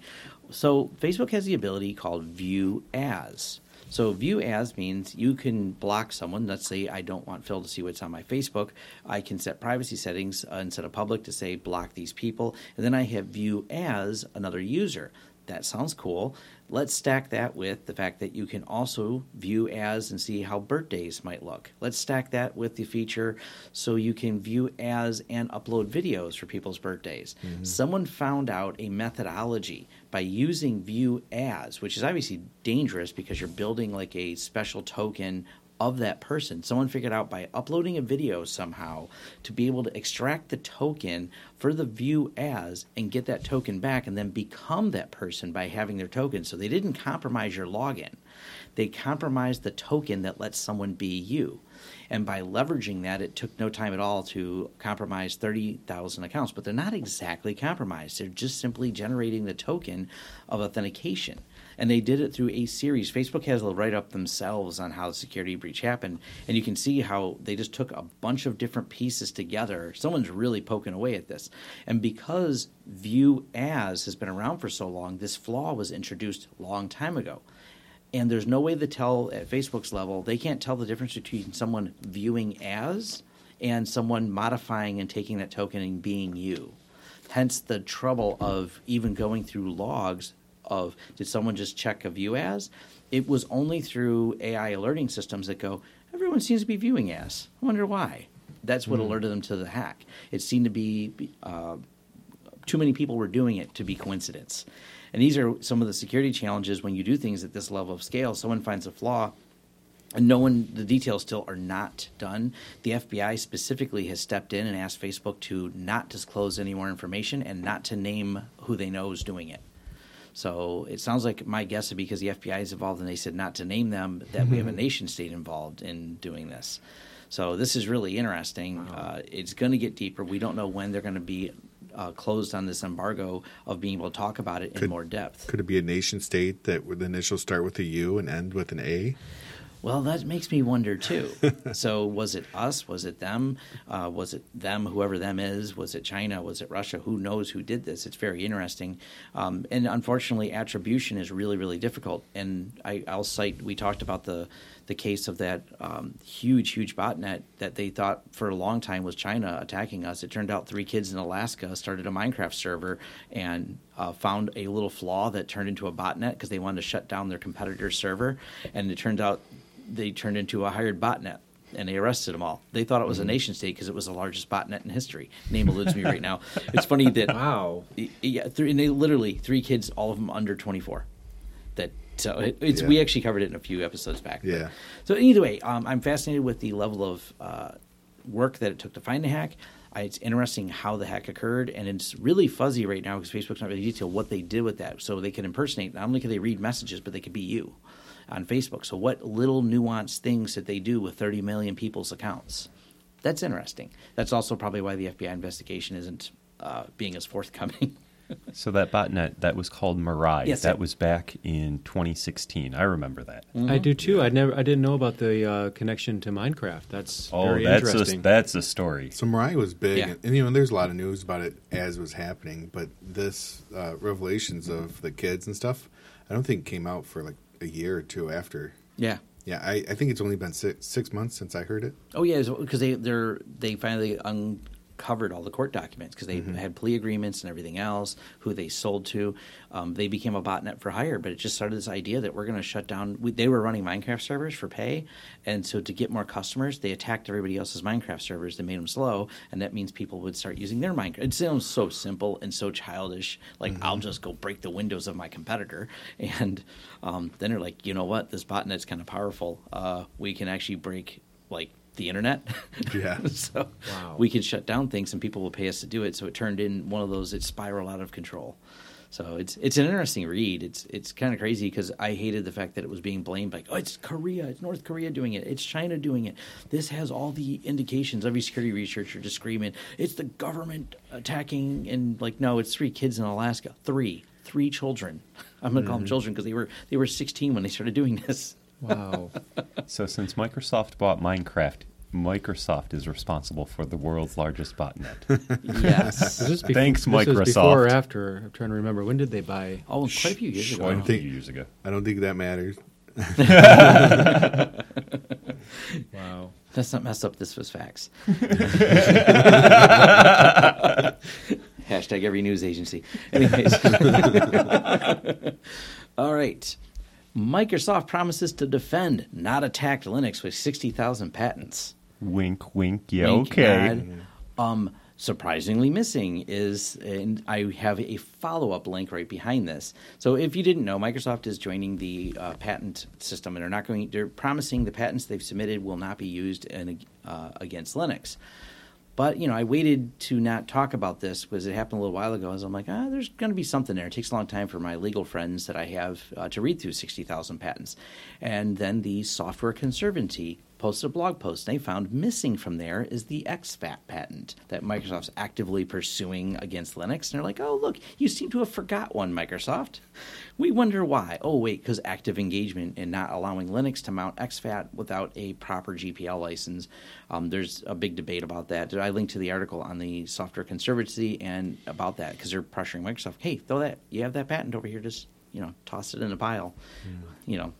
So Facebook has the ability called View As. So view as means you can block someone. Let's say I don't want Phil to see what's on my Facebook. I can set privacy settings uh, instead of public to say block these people, and then I have view as another user. That sounds cool. Let's stack that with the fact that you can also view as and see how birthdays might look. Let's stack that with the feature so you can view as and upload videos for people's birthdays. Someone found out a methodology by using view as, which is obviously dangerous because you're building like a special token of that person. Someone figured out by uploading a video somehow to be able to extract the token for the view as and get that token back and then become that person by having their token. So they didn't compromise your login. They compromised the token that lets someone be you. And by leveraging that, it took no time at all to compromise 30,000 accounts. But they're not exactly compromised. They're just simply generating the token of authentication and they did it through a series. Facebook has a write up themselves on how the security breach happened, and you can see how they just took a bunch of different pieces together. Someone's really poking away at this, and because View As has been around for so long, this flaw was introduced long time ago. And there's no way to tell at Facebook's level, they can't tell the difference between someone viewing as and someone modifying and taking that token and being you. Hence the trouble of even going through logs of did someone just check a view as? It was only through AI alerting systems that go, everyone seems to be viewing as. I wonder why. That's what alerted them to the hack. It seemed to be uh, too many people were doing it to be coincidence. And these are some of the security challenges when you do things at this level of scale. Someone finds a flaw, and no one, the details still are not done. The FBI specifically has stepped in and asked Facebook to not disclose any more information and not to name who they know is doing it. So it sounds like my guess would be because the FBI is involved and they said not to name them, that we have a nation state involved in doing this. So this is really interesting. Uh, it's going to get deeper. We don't know when they're going to be uh, closed on this embargo of being able to talk about it in more depth. Could it be a nation state that would the initials start with a U and end with an A? Well, that makes me wonder too. so, was it us? Was it them? Uh, was it them? Whoever them is? Was it China? Was it Russia? Who knows who did this? It's very interesting, um, and unfortunately, attribution is really, really difficult. And I, I'll cite. We talked about the the case of that um, huge, huge botnet that they thought for a long time was China attacking us. It turned out three kids in Alaska started a Minecraft server and uh, found a little flaw that turned into a botnet because they wanted to shut down their competitor's server, and it turned out they turned into a hired botnet and they arrested them all. They thought it was a nation state because it was the largest botnet in history. Name eludes me right now. It's funny that wow. yeah, three, and they literally three kids, all of them under twenty four. That so it, it's Yeah. we actually covered it in a few episodes back. but- Yeah. So either way, um, I'm fascinated with the level of uh, work that it took to find the hack. I, it's interesting how the hack occurred, and it's really fuzzy right now because Facebook's not really detailed what they did with that. So they can impersonate. Not only can they read messages, but they could be you on Facebook. So what little nuanced things did they do with 30 million people's accounts? That's interesting. That's also probably why the FBI investigation isn't uh, being as forthcoming. So that botnet that was called Mirai. Yes, that it- was back in 2016. I remember that. I do too. I never, I didn't know about the uh, connection to Minecraft. That's Oh, very that's a, that's a story. So Mirai was big, Yeah. and, you know, there's a lot of news about it as it was happening. But this uh, revelations of the kids and stuff, I don't think came out for like a year or two after. yeah. Yeah, I, I think it's only been six, six months since I heard it. Oh yeah, because they they're they finally uncovered all the court documents because they had plea agreements and everything else. Who they sold to, um, they became a botnet for hire. But it just started this idea that we're going to shut down. We, they were running Minecraft servers for pay, and so to get more customers, they attacked everybody else's Minecraft servers. They made them slow, and that means people would start using their Minecraft. It sounds so simple and so childish. Like I'll just go break the windows of my competitor, and um, then they're like, you know what, this botnet's kind of powerful. Uh, we can actually break like the internet. Yeah. so Wow. we can shut down things and people will pay us to do it. So it turned in one of those. It spiral out of control. So it's it's an interesting read. It's it's kind of crazy because I hated the fact that it was being blamed like oh it's Korea, it's North Korea doing it, it's China doing it. This has all the indications. Every security researcher just screaming it's the government attacking and like no, it's three kids in Alaska, three three children. I'm gonna call them mm-hmm. children because they were they were 16 when they started doing this. Wow. So since Microsoft bought Minecraft, Microsoft is responsible for the world's largest botnet. Yes. Was this befo- Thanks, this was before or after? I'm trying to remember. When did they buy? oh, quite a few years ago. Quite a few think- years ago. I don't think that matters. Wow. Let's not mess up. This was facts. Hashtag every news agency. Anyways. All right. Microsoft promises to defend, not attack Linux with 60,000 patents. Wink, wink. Yeah, Wink, okay. Um, surprisingly missing is, and I have a follow up link right behind this. So if you didn't know, Microsoft is joining the uh, patent system, and they're not going. They're promising the patents they've submitted will not be used in, uh, against Linux. But you know, I waited to not talk about this because it happened a little while ago. As I'm like, ah, there's going to be something there. It takes a long time for my legal friends that I have uh, to read through sixty thousand patents, and then the Software Conservancy posted a blog post. And they found missing from there is the exFAT patent that Microsoft's actively pursuing against Linux. And they're like, oh, look, you seem to have forgot one, Microsoft. We wonder why. Oh, wait, because active engagement and not allowing Linux to mount exFAT without a proper GPL license. Um, there's a big debate about that. I linked to the article on the Software Conservancy and about that because they're pressuring Microsoft. Hey, throw that. You have that patent over here. Just you know, toss it in a pile. You know,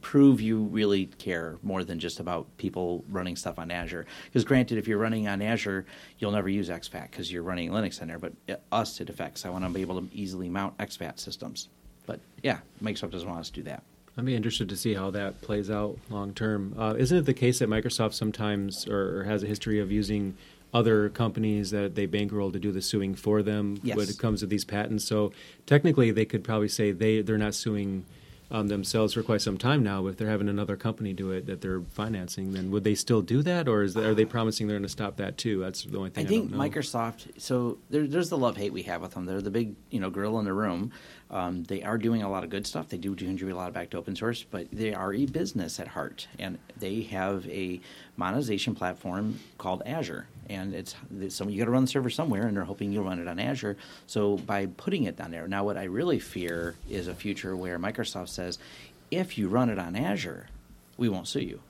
prove you really care more than just about people running stuff on Azure. Because granted, if you're running on Azure, you'll never use exFAT because you're running Linux in there. But us, it affects. I want to be able to easily mount exFAT systems. But yeah, Microsoft doesn't want us to do that. I'd be interested to see how that plays out long term. Uh, isn't it the case that Microsoft sometimes or, or has a history of using other companies that they bankroll to do the suing for them Yes. when it comes to these patents? So technically, they could probably say they they're not suing um, themselves for quite some time now. If they're having another company do it that they're financing, then would they still do that, or is are they promising they're going to stop that too? That's the only thing I I, think. Microsoft. So there, there's the love hate we have with them. They're the big, you know, gorilla in the room. Um, they are doing a lot of good stuff. They do contribute a lot back to open source, but they are a business at heart, and they have a monetization platform called Azure. And it's so you got to run the server somewhere, and they're hoping you'll run it on Azure. So by putting it down there, now what I really fear is a future where Microsoft says, if you run it on Azure, we won't sue you.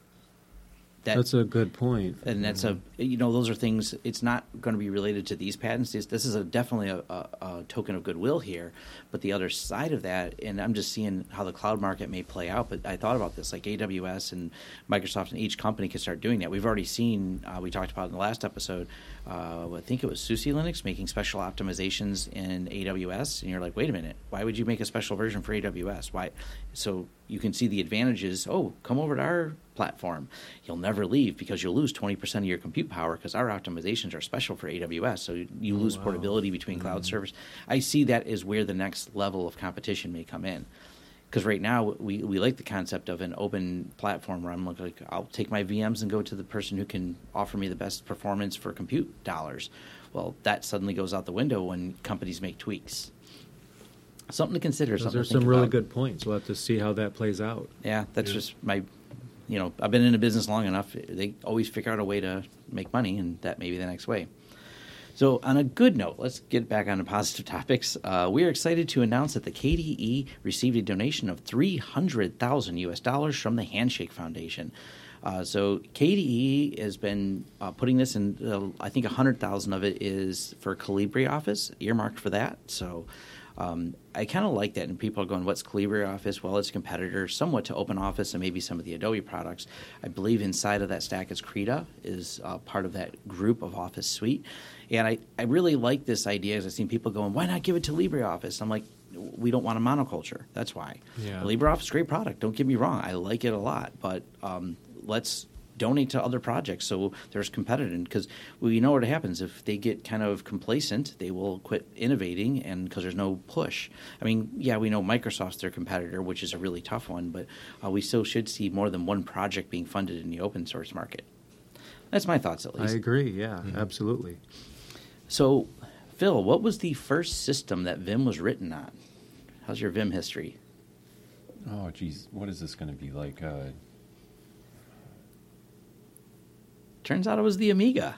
That, That's a good point. and that's a you know those are things it's not going to be related to these patents. This, this is a definitely a, a, a token of goodwill here but the other side of that and i'm just seeing how the cloud market may play out but i thought about this like aws and microsoft and each company can start doing that. We've already seen uh, we talked about in the last episode uh, i think it was SUSE linux making special optimizations in aws and you're like wait a minute why would you make a special version for aws why? So you can see the advantages. Oh come over to our platform you'll never leave because you'll lose 20% of your compute power because our optimizations are special for aws so you oh, lose portability between cloud mm-hmm. servers i see that as where the next level of competition may come in because right now we, we like the concept of an open platform where I'm like, like I'll take my VMs and go to the person who can offer me the best performance for compute dollars. Well, that suddenly goes out the window when companies make tweaks. Something to consider. Those are some really about. good points. We'll have to see how that plays out. Yeah, that's just my, you know, I've been in a business long enough. They always figure out a way to make money, and that may be the next way. So, on a good note, let's get back on to positive topics. Uh, we are excited to announce that the KDE received a donation of 300,000 US dollars from the Handshake Foundation. Uh, so, KDE has been uh, putting this in, uh, I think 100,000 of it is for Calligra Office, earmarked for that. So, um, I kind of like that, and people are going, "What's Calligra Office?" Well, it's a competitor somewhat to Open Office and maybe some of the Adobe products. I believe inside of that stack is Krita, is uh, part of that group of Office suite, and I, I really like this idea. As I've seen people going, "Why not give it to LibreOffice?" I'm like, "We don't want a monoculture. That's why." Yeah. LibreOffice, great product. Don't get me wrong, I like it a lot, but um, let's donate to other projects so there's competitive because we know what happens if they get kind of complacent they will quit innovating and because there's no push i mean yeah we know microsoft's their competitor which is a really tough one but uh, we still should see more than one project being funded in the open source market that's my thoughts at least I agree. Yeah, absolutely. so phil what was the first system that vim was written on how's your vim history Oh, geez, what is this going to be like? Uh, turns out it was the amiga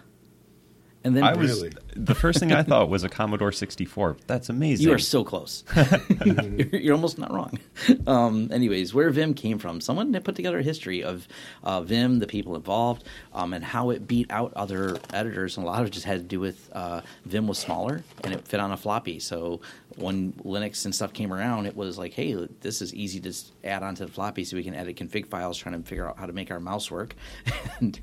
and then I was Really? the first thing I thought was a Commodore 64. That's amazing. You are so close. you're, you're almost not wrong. Um, anyways, where Vim came from, someone put together a history of uh, Vim, the people involved, um, and how it beat out other editors. And a lot of it just had to do with uh, Vim was smaller and it fit on a floppy. So when Linux and stuff came around, it was like, hey, this is easy to add onto the floppy so we can edit config files trying to figure out how to make our mouse work. and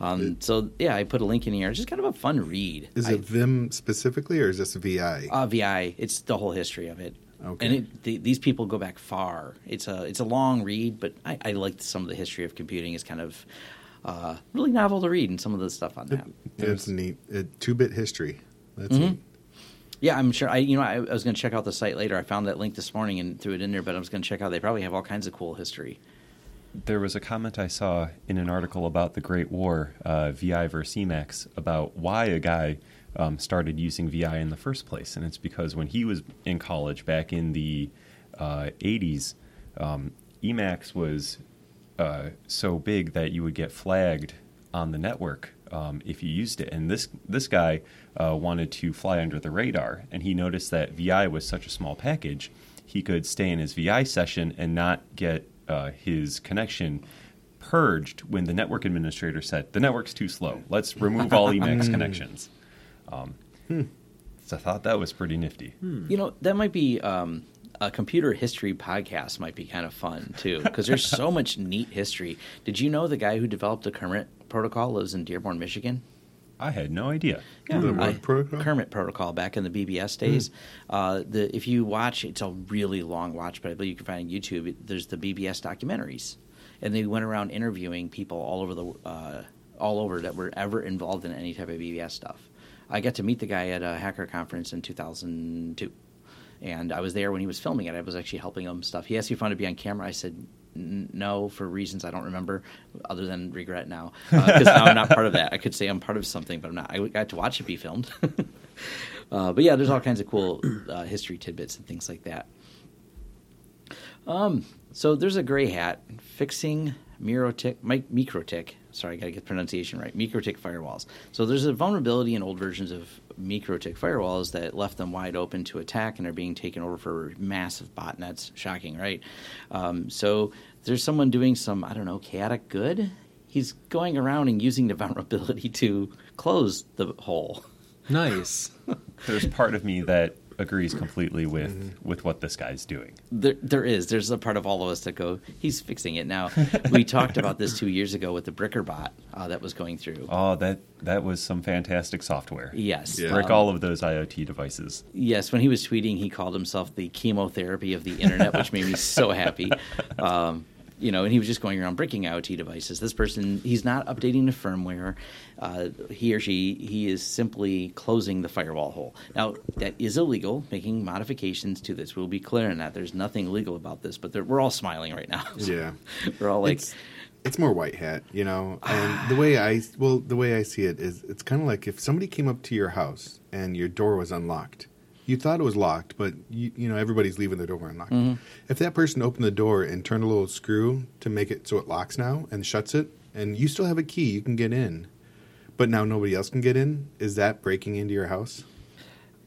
um, so, yeah, I put a link in here. It's just kind of a fun read. Is I- it Vim specifically, or is this VI? uh, VI. It's the whole history of it. Okay. And it, the, these people go back far. It's a it's a long read, but I, I like some of the history of computing. is kind of uh, really novel to read, and some of the stuff on that. It's neat. It, two-bit history. That's Mm-hmm. neat. Yeah, I'm sure. I you know I, I was going to check out the site later. I found that link this morning and threw it in there, but I was going to check out. They probably have all kinds of cool history. There was a comment I saw in an article about the Great War, uh, VI versus Emacs, about why a guy um, started using VI in the first place. And it's because when he was in college back in the uh, 80s, um, Emacs was uh, so big that you would get flagged on the network um, if you used it. And this this guy uh, wanted to fly under the radar, and he noticed that VI was such a small package, he could stay in his VI session and not get uh, his connection purged when the network administrator said the network's too slow. Let's remove all Emacs connections. Um, So I thought that was pretty nifty. You know, that might be um, a computer history podcast. Might be kind of fun too, because there's so much neat history. Did you know the guy who developed the Kermit protocol lives in Dearborn, Michigan? I had no idea. Yeah, I- protocol? Kermit protocol back in the BBS days. Uh, the if you watch, it's a really long watch, but I believe you can find on YouTube. it- There's the BBS documentaries, and they went around interviewing people all over the uh, all over that were ever involved in any type of BBS stuff. I got to meet the guy at a hacker conference in 2002, and I was there when he was filming it. I was actually helping him stuff. He asked me if I wanted to be on camera. I said. "N- No, for reasons I don't remember, other than regret now, because now I'm not part of that. I could say I'm part of something, but I'm not. I got to watch it be filmed. Uh, but yeah, there's all kinds of cool uh, history tidbits and things like that. Um, so there's a gray hat fixing Mirotic, mi- MikroTik. Sorry, I got to get the pronunciation right. MikroTik firewalls. So there's a vulnerability in old versions of MikroTik firewalls that left them wide open to attack and are being taken over for massive botnets. Shocking, right? Um, so there's someone doing some, I don't know, chaotic good. He's going around and using the vulnerability to close the hole. Nice. There's part of me that agrees completely with with what this guy's doing. There, there is. There's a part of all of us that go, he's fixing it now. we talked about this two years ago with the Bricker bot uh, that was going through. Oh, that that was some fantastic software. Yes. Yeah. Brick Um, all of those IoT devices. Yes, when he was tweeting, he called himself the chemotherapy of the internet, which made me so happy. Um, you know, and he was just going around breaking IoT devices. This person, he's not updating the firmware. Uh, he or she, he is simply closing the firewall hole. Now, that is illegal. Making modifications to this, we'll be clear on that. There's nothing legal about this, but we're all smiling right now. Yeah. we're all like, it's, it's more white hat, you know. And the way I well, the way I see it is, it's kind of like if somebody came up to your house and your door was unlocked. You thought it was locked, but you, you know everybody's leaving their door unlocked. Mm-hmm. If that person opened the door and turned a little screw to make it so it locks now and shuts it, and you still have a key, you can get in. But now nobody else can get in. Is that breaking into your house?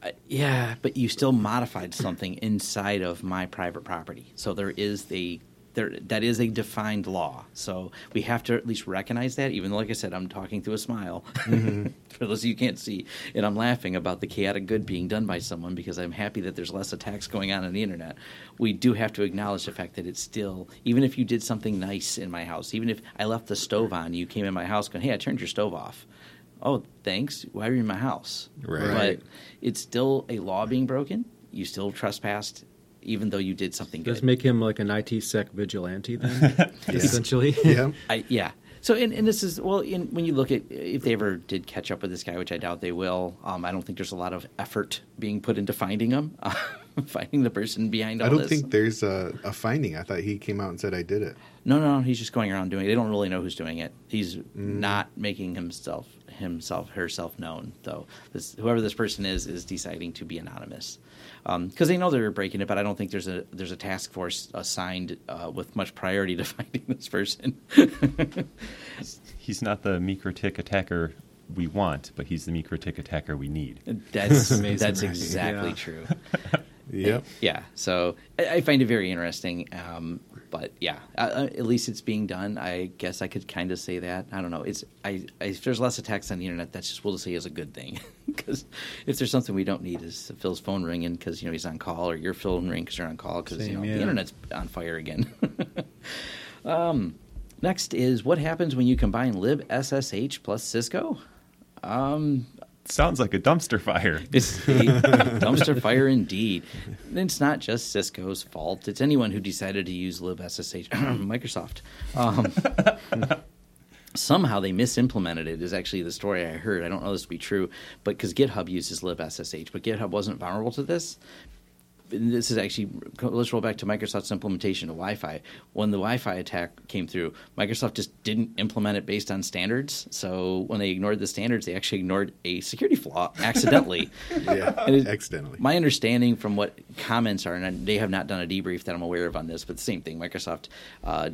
Uh, yeah, but you still modified something inside of my private property. So there is the there that is a defined law. So we have to at least recognize that. Even though, like I said, I'm talking through a smile mm-hmm. for those of you can't see, and I'm laughing about the chaotic good being done by someone because I'm happy that there's less attacks going on on the internet. We do have to acknowledge the fact that it's still, even if you did something nice in my house, even if I left the stove on, you came in my house going, "Hey, I turned your stove off." Oh, thanks. Why are you in my house? Right. But it's still a law being broken. You still trespassed, even though you did something good. Just good. make him like an IT sec vigilante then, essentially. Yeah. I, yeah. So, and, and this is well, in, when you look at if they ever did catch up with this guy, which I doubt they will. Um, I don't think there's a lot of effort being put into finding him, uh, finding the person behind all this. I don't this. think there's a, a finding. I thought he came out and said I did it. No, no, no. he's just going around doing it. They don't really know who's doing it. He's Mm. not making himself himself herself known though. This, whoever this person is is deciding to be anonymous because they know they're breaking it. But I don't think there's a there's a task force assigned uh, with much priority to finding this person. He's not the Mikrotik attacker we want, but he's the Mikrotik attacker we need. That's amazing, that's exactly Yeah. true. Yep. Yeah, so I, I find it very interesting. Um, but yeah, uh, uh, at least it's being done. I guess I could kind of say that. I don't know. It's I, I if there's less attacks on the internet, that's just we'll just say is a good thing. Because if there's something we don't need is Phil's phone ringing because you know he's on call, or your phone ring because you're on call because you know yeah. the internet's on fire again. um, next is what happens when you combine libssh plus Cisco. Um, Sounds like a dumpster fire. it's a dumpster fire indeed. And it's not just Cisco's fault. It's anyone who decided to use libssh, Microsoft. Um, somehow they misimplemented it. Is actually the story I heard. I don't know this to be true, but because GitHub uses libssh, but GitHub wasn't vulnerable to this. And this is actually let's roll back to Microsoft's implementation of Wi-Fi. When the Wi-Fi attack came through, Microsoft just didn't implement it based on standards. So when they ignored the standards, they actually ignored a security flaw accidentally. Yeah. It- Accidentally. My understanding from what comments are, and they have not done a debrief that I'm aware of on this, but the same thing. Microsoft uh,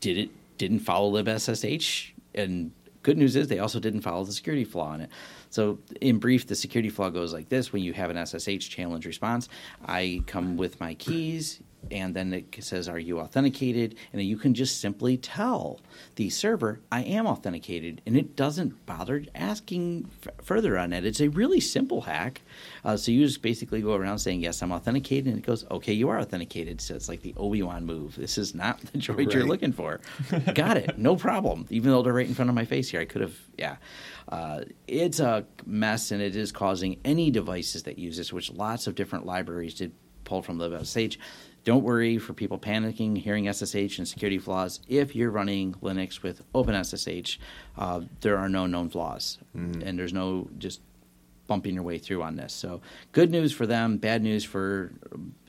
did it, didn't follow libssh, and good news is they also didn't follow the security flaw in it. So, in brief, the security flaw goes like this: when you have an SSH challenge response, I come with my keys. And then it says, Are you authenticated? And then you can just simply tell the server, I am authenticated. And it doesn't bother asking f- further on it. It's a really simple hack. Uh, so you just basically go around saying, Yes, I'm authenticated. And it goes, Okay, you are authenticated. So it's like the Obi Wan move. This is not the droid you're looking for. Got it. No problem. Even though they're right in front of my face here, I could have, yeah. Uh, it's a mess and it is causing any devices that use this, which lots of different libraries did pull from libssh. Don't worry for people panicking, hearing SSH and security flaws. If you're running Linux with OpenSSH, uh, there are no known flaws, and there's no just bumping your way through on this. So, good news for them, bad news for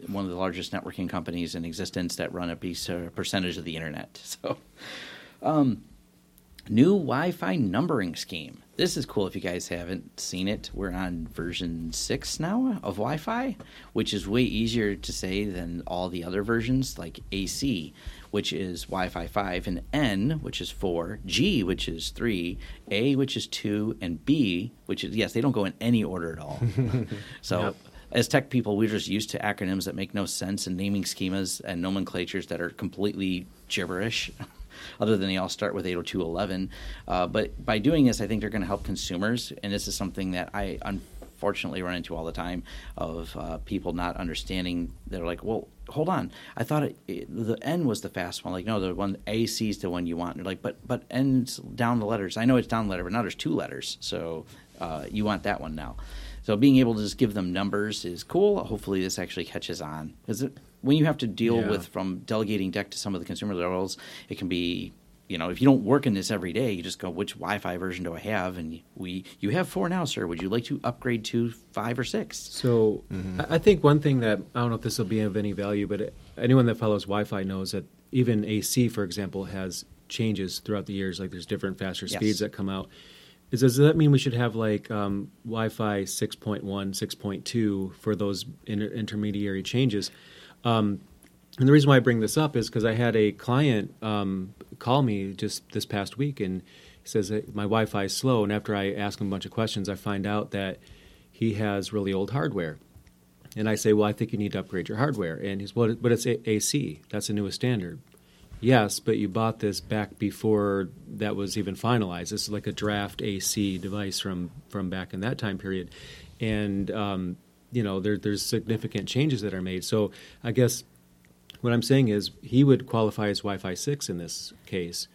one of the largest networking companies in existence that run a piece, uh, percentage of the internet. So, um, new Wi-Fi numbering scheme. This is cool if you guys haven't seen it. We're on version 6 now of Wi-Fi, which is way easier to say than all the other versions like AC, which is Wi-Fi 5 and N, which is 4, G, which is 3, A, which is 2, and B, which is yes, they don't go in any order at all. so Yep. as tech people, we're just used to acronyms that make no sense and naming schemas and nomenclatures that are completely gibberish. Other than they all start with 802.11. Uh, but by doing this, I think they're going to help consumers. And this is something that I unfortunately run into all the time of uh, people not understanding. They're like, well, hold on. I thought it, it, the N was the fast one. Like, no, the one AC is the one you want. And they're like, but but N's down the letters. I know it's down the letter, but now there's two letters. So uh, you want that one now. So So being able to just give them numbers is cool. Hopefully, this actually catches on because when you have to deal Yeah. with from delegating deck to some of the consumer levels, it can be. You know, if you don't work in this every day, you just go, which Wi-Fi version do I have? And we, you have four now, sir. Would you like to upgrade to five or six? So I I think one thing that I don't know if this will be of any value, but anyone that follows Wi-Fi knows that even AC, for example, has changes throughout the years. Like there's different faster Yes. speeds that come out. Is, does that mean we should have like um, Wi-Fi 6.1, 6.2 for those inter- intermediary changes? Um, and the reason why I bring this up is because I had a client um, call me just this past week, and he says my Wi-Fi is slow. And after I ask him a bunch of questions, I find out that he has really old hardware. And I say, well, I think you need to upgrade your hardware. And he's, well, but it's A- AC. That's the newest standard. Yes, but you bought this back before that was even finalized. This is like a draft AC device from from back in that time period, and um, you know there, there's significant changes that are made. So I guess what I'm saying is he would qualify as Wi-Fi six in this case,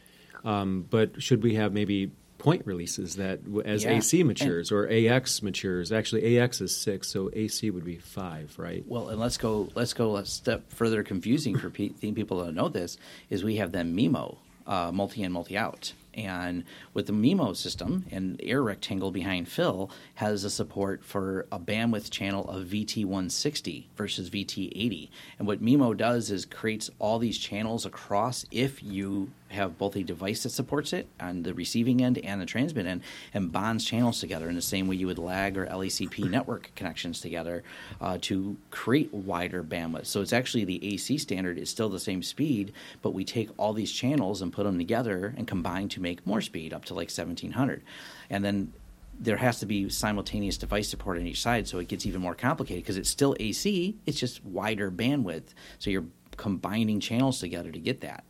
um, but should we have maybe point releases that as Yeah, AC and- matures or AX matures? Actually, AX is six, so AC would be five, right? Well, and let's go. Let's go a step further. Confusing for pe- people don't know this is we have them MIMO, uh, multi in, multi out, and with the MIMO system and Air Rectangle behind Phil has a support for a bandwidth channel of VT160 versus VT80. And what MIMO does is creates all these channels across if you have both a device that supports it on the receiving end and the transmit end and bonds channels together in the same way you would lag or LACP network connections together uh, to create wider bandwidth. So it's actually the AC standard is still the same speed, but we take all these channels and put them together and combine to make more speed up to like 1700. And then there has to be simultaneous device support on each side, so it gets even more complicated because it's still AC, it's just wider bandwidth. So you're combining channels together to get that.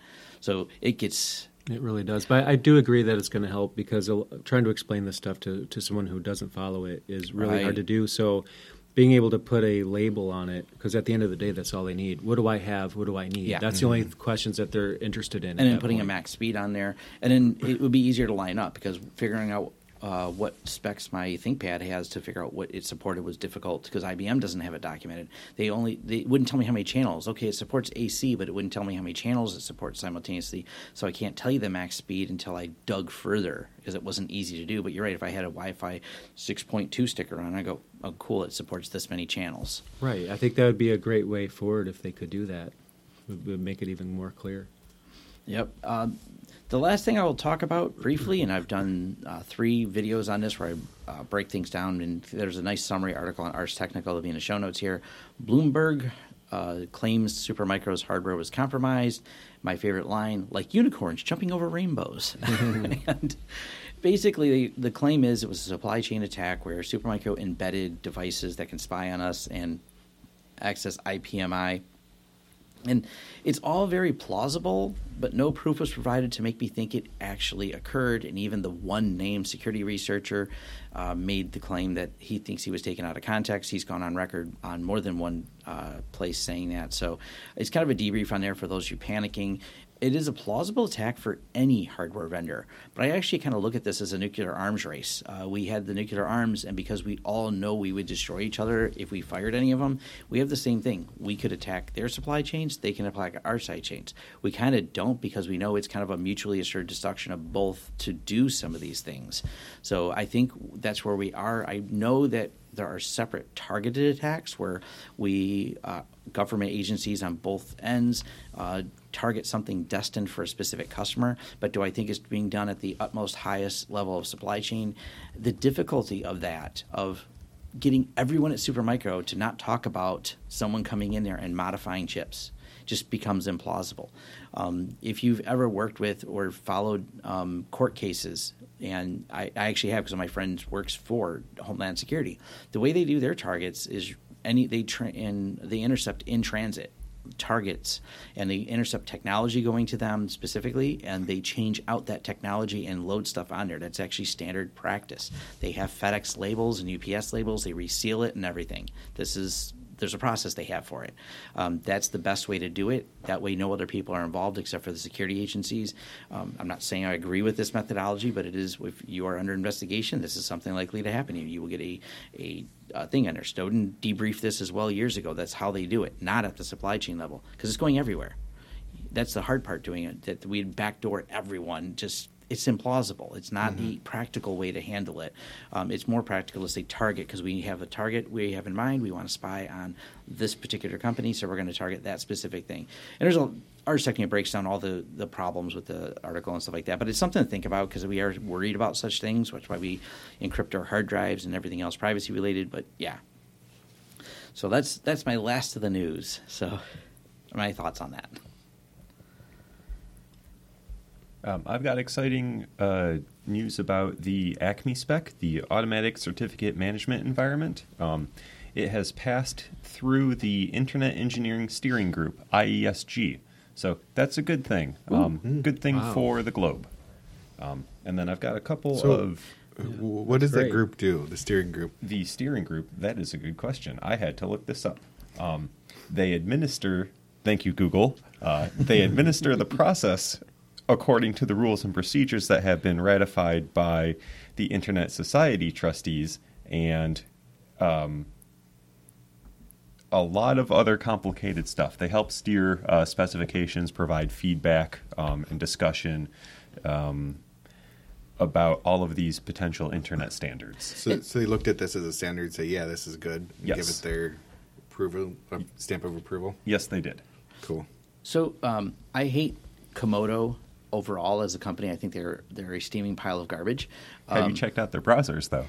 So it gets It really does. But I do agree that it's going to help because trying to explain this stuff to, to someone who doesn't follow it is really Right. hard to do. So being able to put a label on it, because at the end of the day, that's all they need. What do I have? What do I need? Yeah. That's the only mm-hmm. questions that they're interested in. and then putting a max speed on there, and then it would be easier to line up because figuring out uh, what specs my ThinkPad has to figure out what it supported was difficult because IBM doesn't have it documented. They only they wouldn't tell me how many channels. Okay, it supports AC, but it wouldn't tell me how many channels it supports simultaneously. So I can't tell you the max speed until I dug further because it wasn't easy to do. But you're right. If I had a Wi-Fi 6.2 sticker on, I go, oh, cool, it supports this many channels. Right. I think that would be a great way forward if they could do that. Would, would make it even more clear. Yep. Um, the last thing I will talk about briefly, and I've done uh, three videos on this where I uh, break things down, and there's a nice summary article on Ars Technica that'll be in the show notes here. Bloomberg uh, claims Supermicro's hardware was compromised. My favorite line, like unicorns jumping over rainbows. and basically, the, the claim is it was a supply chain attack where Supermicro embedded devices that can spy on us and access IPMI. And it's all very plausible, but no proof was provided to make me think it actually occurred. And even the one named security researcher uh, made the claim that he thinks he was taken out of context. He's gone on record on more than one uh, place saying that. So it's kind of a debrief on there for those who panicking. It is a plausible attack for any hardware vendor, but I actually kind of look at this as a nuclear arms race. Uh, we had the nuclear arms, and because we all know we would destroy each other if we fired any of them, we have the same thing. We could attack their supply chains, they can attack our supply chains. We kind of don't because we know it's kind of a mutually assured destruction of both to do some of these things. So I think that's where we are. I know that there are separate targeted attacks where we uh, government agencies on both ends uh, target something destined for a specific customer but do i think it's being done at the utmost highest level of supply chain the difficulty of that of getting everyone at supermicro to not talk about someone coming in there and modifying chips just becomes implausible. Um, if you've ever worked with or followed um, court cases, and I, I actually have because my friend works for Homeland Security, the way they do their targets is any they tra- in they intercept in transit targets and they intercept technology going to them specifically and they change out that technology and load stuff on there. That's actually standard practice. They have fedex labels and ups labels. They reseal it and everything. This is there's a process they have for it. Um, that's the best way to do it. That way, no other people are involved except for the security agencies. Um, I'm not saying I agree with this methodology, but it is if you are under investigation, this is something likely to happen. You, you will get a a, thing under. Snowden debriefed this as well years ago. That's how they do it, not at the supply chain level, because it's going everywhere. That's the hard part doing it. That we backdoor everyone just it's implausible. It's not the practical way to handle it. Um, it's more practical to say target because we have a target we have in mind. We want to spy on this particular company, so we're going to target that specific thing. And there's a our second breaks down all the, the problems with the article and stuff like that. But it's something to think about because we are worried about such things, which is why we encrypt our hard drives and everything else privacy related. But yeah, so that's that's my last of the news. So my thoughts on that. Um, I've got exciting uh, news about the Acme spec, the Automatic Certificate Management Environment. Um, it has passed through the Internet Engineering Steering Group, IESG. So that's a good thing. Um, good thing Wow. for the globe. Um, and then I've got a couple So- of W- What does that group do? The steering group. the steering group. That is a good question. I had to look this up. Um, they administer. Thank you, Google. Uh, they administer the process according to the rules and procedures that have been ratified by the Internet Society trustees and um, a lot of other complicated stuff. They help steer uh, specifications, provide feedback um, and discussion um, about all of these potential internet standards. So, so they looked at this as a standard, say, yeah, this is good. and Give it their approval, uh, stamp of approval. Yes, they did. Cool. So um, I hate Comodo overall as a company. I think they're they're a steaming pile of garbage. Have Um, you checked out their browsers, though?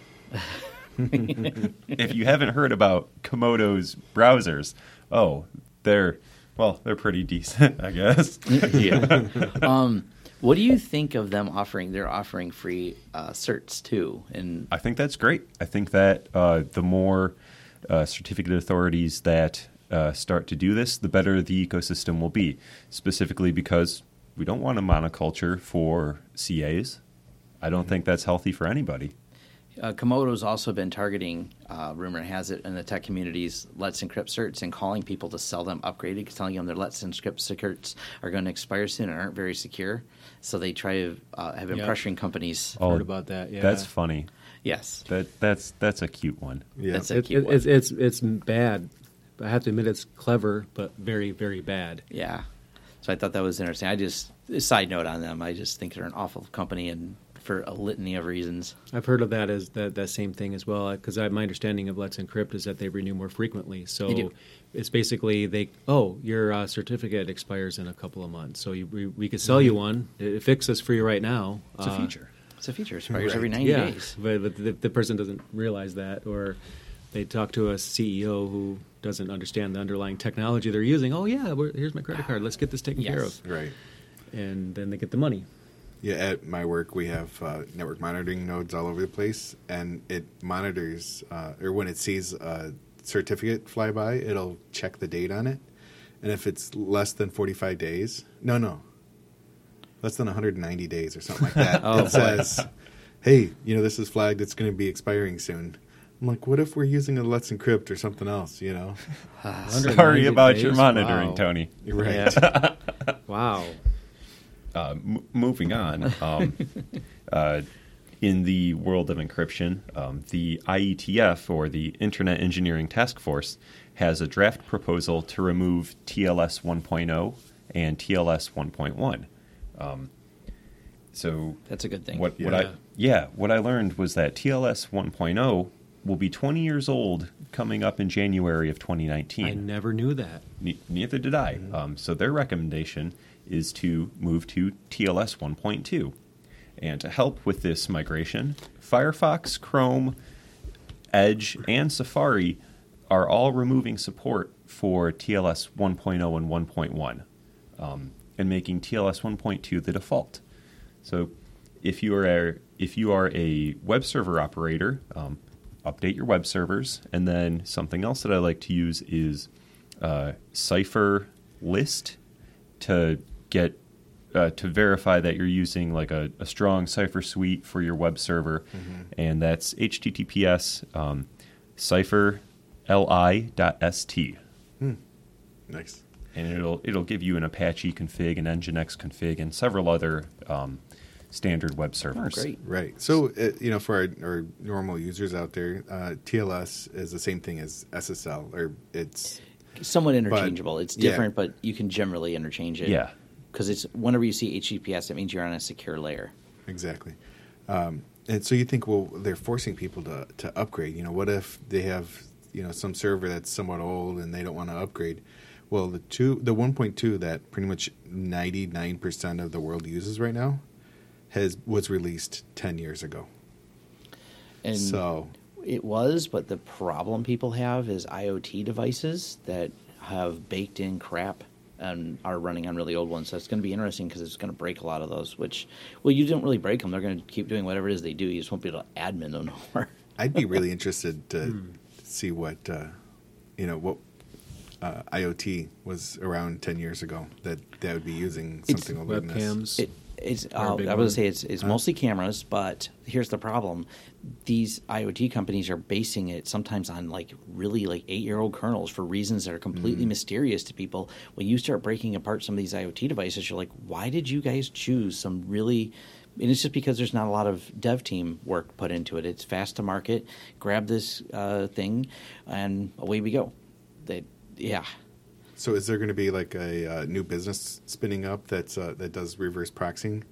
if you haven't heard about Comodo's browsers, oh, they're well, they're pretty decent, I guess. yeah. um, what do you think of them offering? They're offering free uh, certs too, and I think that's great. I think that uh, the more uh, certificate authorities that uh, start to do this, the better the ecosystem will be. Specifically because we don't want a monoculture for CAs. I don't think that's healthy for anybody. Uh, Comodo's also been targeting, uh, rumor has it, in the tech communities, Let's Encrypt certs and calling people to sell them upgraded, telling them their Let's Encrypt certs are going to expire soon and aren't very secure. So they try to uh, have been Yep. pressuring companies. Oh, Heard about that, yeah. That's funny. Yes, That that's that's a cute one. Yeah. That's a It, cute it, one. it's, it's it's bad. I have to admit it's clever, but very very bad. yeah. So I thought that was interesting. I just side note on them. I just think they're an awful company and for a litany of reasons. I've heard of that as that, that same thing as well. Because my understanding of Let's Encrypt is that they renew more frequently. So They do. it's basically they oh your uh, certificate expires in a couple of months, so you, we we could sell you one. It, it fixes for you right now. It's a Uh, feature. It's a feature. It expires Right. every 90 yeah, days. but, but the, the person doesn't realize that, or they talk to a CEO who doesn't understand the underlying technology they're using. Oh yeah, we're, here's my credit card. Let's get this taken care of, Right. and then they get the money. Yeah, at my work, we have uh, network monitoring nodes all over the place, and it monitors, uh, or when it sees a certificate fly by, it'll check the date on it. And if it's less than 45 days, no, no, less than 190 days or something like that, Oh, it boy. says, hey, you know, this is flagged, it's going to be expiring soon. I'm like, what if we're using a Let's Encrypt or something else, you know? Sorry 190 about your monitoring, Wow. Tony. You're right. Wow. Uh, m- moving on. Um, uh, in the world of encryption, um, the IETF, or the Internet Engineering Task Force, has a draft proposal to remove TLS 1.0 and TLS 1.1. Um, so That's a good thing. what, what I yeah what I learned was that TLS 1.0 will be 20 years old coming up in January of 2019. I never knew that. Ne- neither did I. Um, so their recommendation is to move to TLS 1.2. And to help with this migration, Firefox, Chrome, Edge, and Safari are all removing support for TLS 1.0 and 1.1 um, and making TLS 1.2 the default. So if you are a, if you are a web server operator, um, update your web servers. And then something else that I like to use is uh, Cipher List to get uh, to verify that you're using like a, a strong Cipher suite for your web server, and that's HTTPS um, Cipher li.st. Nice. and it'll it'll give you an Apache config, an Nginx config, and several other um, standard web Oh, servers. great. Right. So, uh, you know, for our, our normal users out there, uh, TLS is the same thing as SSL, or it's Somewhat interchangeable. it's yeah. different, but you can generally interchange it. Yeah. Because it's whenever you see HTTPS, that means you're on a secure layer. exactly. Um, and so you think, well, they're forcing people to, to upgrade. You know, what if they have, you know, some server that's somewhat old and they don't want to upgrade? Well, the two, the 1.2 that pretty much 99% of the world uses right now has was released 10 years ago. And so, It was, but the problem people have is IoT devices that have baked in crap and are running on really old ones. So it's going to be interesting because it's going to break a lot of those. Which, well, you don't really break them. They're going to keep doing whatever it is they do. You just won't be able to admin them anymore. I'd be really interested to see what uh, you know what uh, IoT was around ten years ago that that would be using It's something older than this. Webcams. It, it's. Uh, I was gonna say it's, it's mostly cameras, but here's the problem: these IoT companies are basing it sometimes on like really like eight year old kernels for reasons that are completely mysterious to people. When you start breaking apart some of these IoT devices, you're like, why did you guys choose some really? And it's just because there's not a lot of dev team work put into it. It's fast to market. Grab this uh, thing, and away we go. They, yeah. So, is there going to be like a uh, new business spinning up that's uh, that does reverse proxying?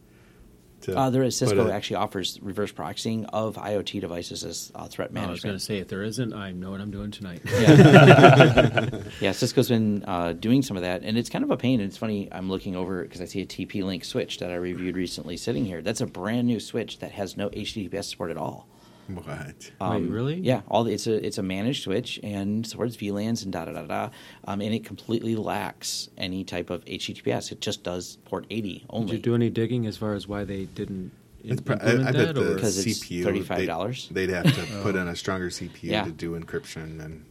To Uh, there is put Cisco a- actually offers reverse proxying of IoT devices as uh, threat management. I was going to say, if there isn't, I know what I'm doing tonight. Yeah. yeah, Cisco's been uh, doing some of that, and it's kind of a pain. And it's funny, I'm looking over because I see a TP Link switch that I reviewed recently sitting here. That's a brand new switch that has no HTTPS support at all. What? Um, Wait, really? Yeah, all the, it's a it's a managed switch and supports VLANs and da da da da, um, and it completely lacks any type of HTTPS. It just does port 80 only. Did you do any digging as far as why they didn't It's pro- I, implement I bet that? the or? Because it's CPU $35. They'd, they'd have to put in a stronger CPU Yeah. to do encryption and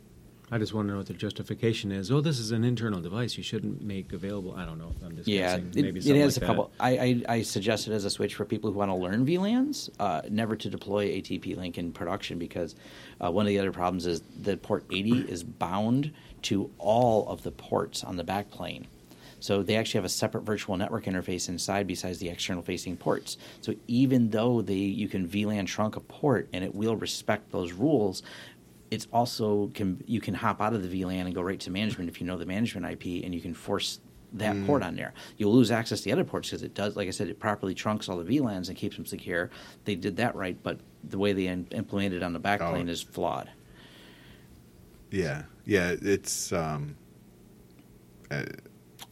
I just want to know what the justification is. Oh, this is an internal device. You shouldn't make available. I don't know. I'm just Yeah, guessing. it, Maybe it something has like a couple. I, I I suggest it as a switch for people who want to learn VLANs, uh, never to deploy ATP Link in production because uh, one of the other problems is that port 80 is bound to all of the ports on the backplane. So they actually have a separate virtual network interface inside besides the external facing ports. So even though they you can VLAN trunk a port and it will respect those rules, it's also can you can hop out of the VLAN and go right to management if you know the management IP and you can force that port on there. You'll lose access to the other ports because it does, like I said, it properly trunks all the VLANs and keeps them secure. They did that right, but the way they in- implemented it on the backplane Oh. is flawed. yeah, yeah. It's um, uh,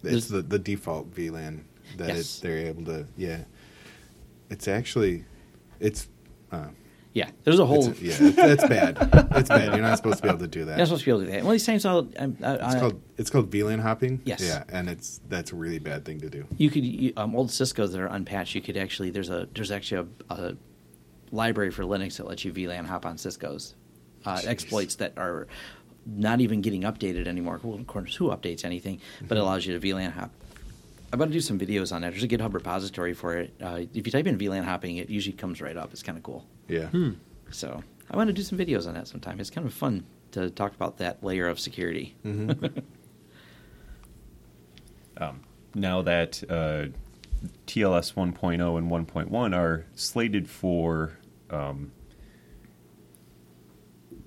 There's- it's the the default VLAN that Yes. it, they're able to. Yeah, it's actually it's. Uh, Yeah, there's a whole. it's, yeah, it's, it's bad. It's bad. You're not supposed to be able to do that. You're not supposed to be able to do that. Well, these times I'll, I'm, I, It's I, called it's called VLAN hopping. Yes. Yeah, and it's that's a really bad thing to do. you could you, um, old Cisco's that are unpatched. You could actually there's a there's actually a, a library for Linux that lets you VLAN hop on Cisco's uh, exploits that are not even getting updated anymore. Well, of course, who updates anything? But it allows you to VLAN hop. I'm about to do some videos on that. There's a GitHub repository for it. Uh, if you type in VLAN hopping, it usually comes right up. It's kind of cool. Yeah. So I want to do some videos on that sometime. It's kind of fun to talk about that layer of security. Um, now that uh, TLS 1.0 and 1.1 are slated for um,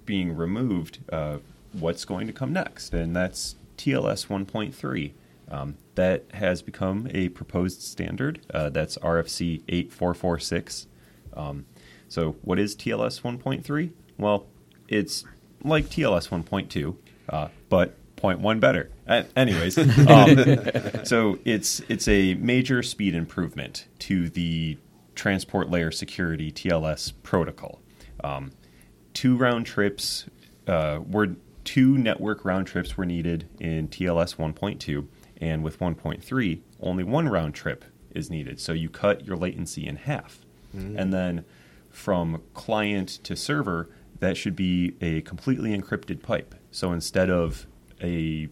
being removed, uh, what's going to come next? And that's TLS 1.3. Um, that has become a proposed standard. Uh, that's RFC 8446. Um, so, what is TLS 1.3? Well, it's like TLS 1.2, uh, but 0.1 better. Uh, anyways, um, so it's it's a major speed improvement to the transport layer security TLS protocol. Um, two round trips uh, were two network round trips were needed in TLS 1.2, and with 1.3, only one round trip is needed. So you cut your latency in half, and then from client to server, that should be a completely encrypted pipe. So instead of a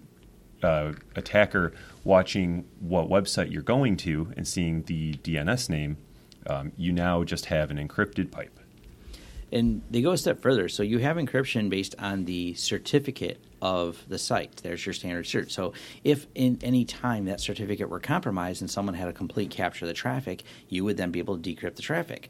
uh, attacker watching what website you're going to and seeing the DNS name, um, you now just have an encrypted pipe. And they go a step further. So you have encryption based on the certificate of the site. There's your standard cert. So if in any time that certificate were compromised and someone had a complete capture of the traffic, you would then be able to decrypt the traffic.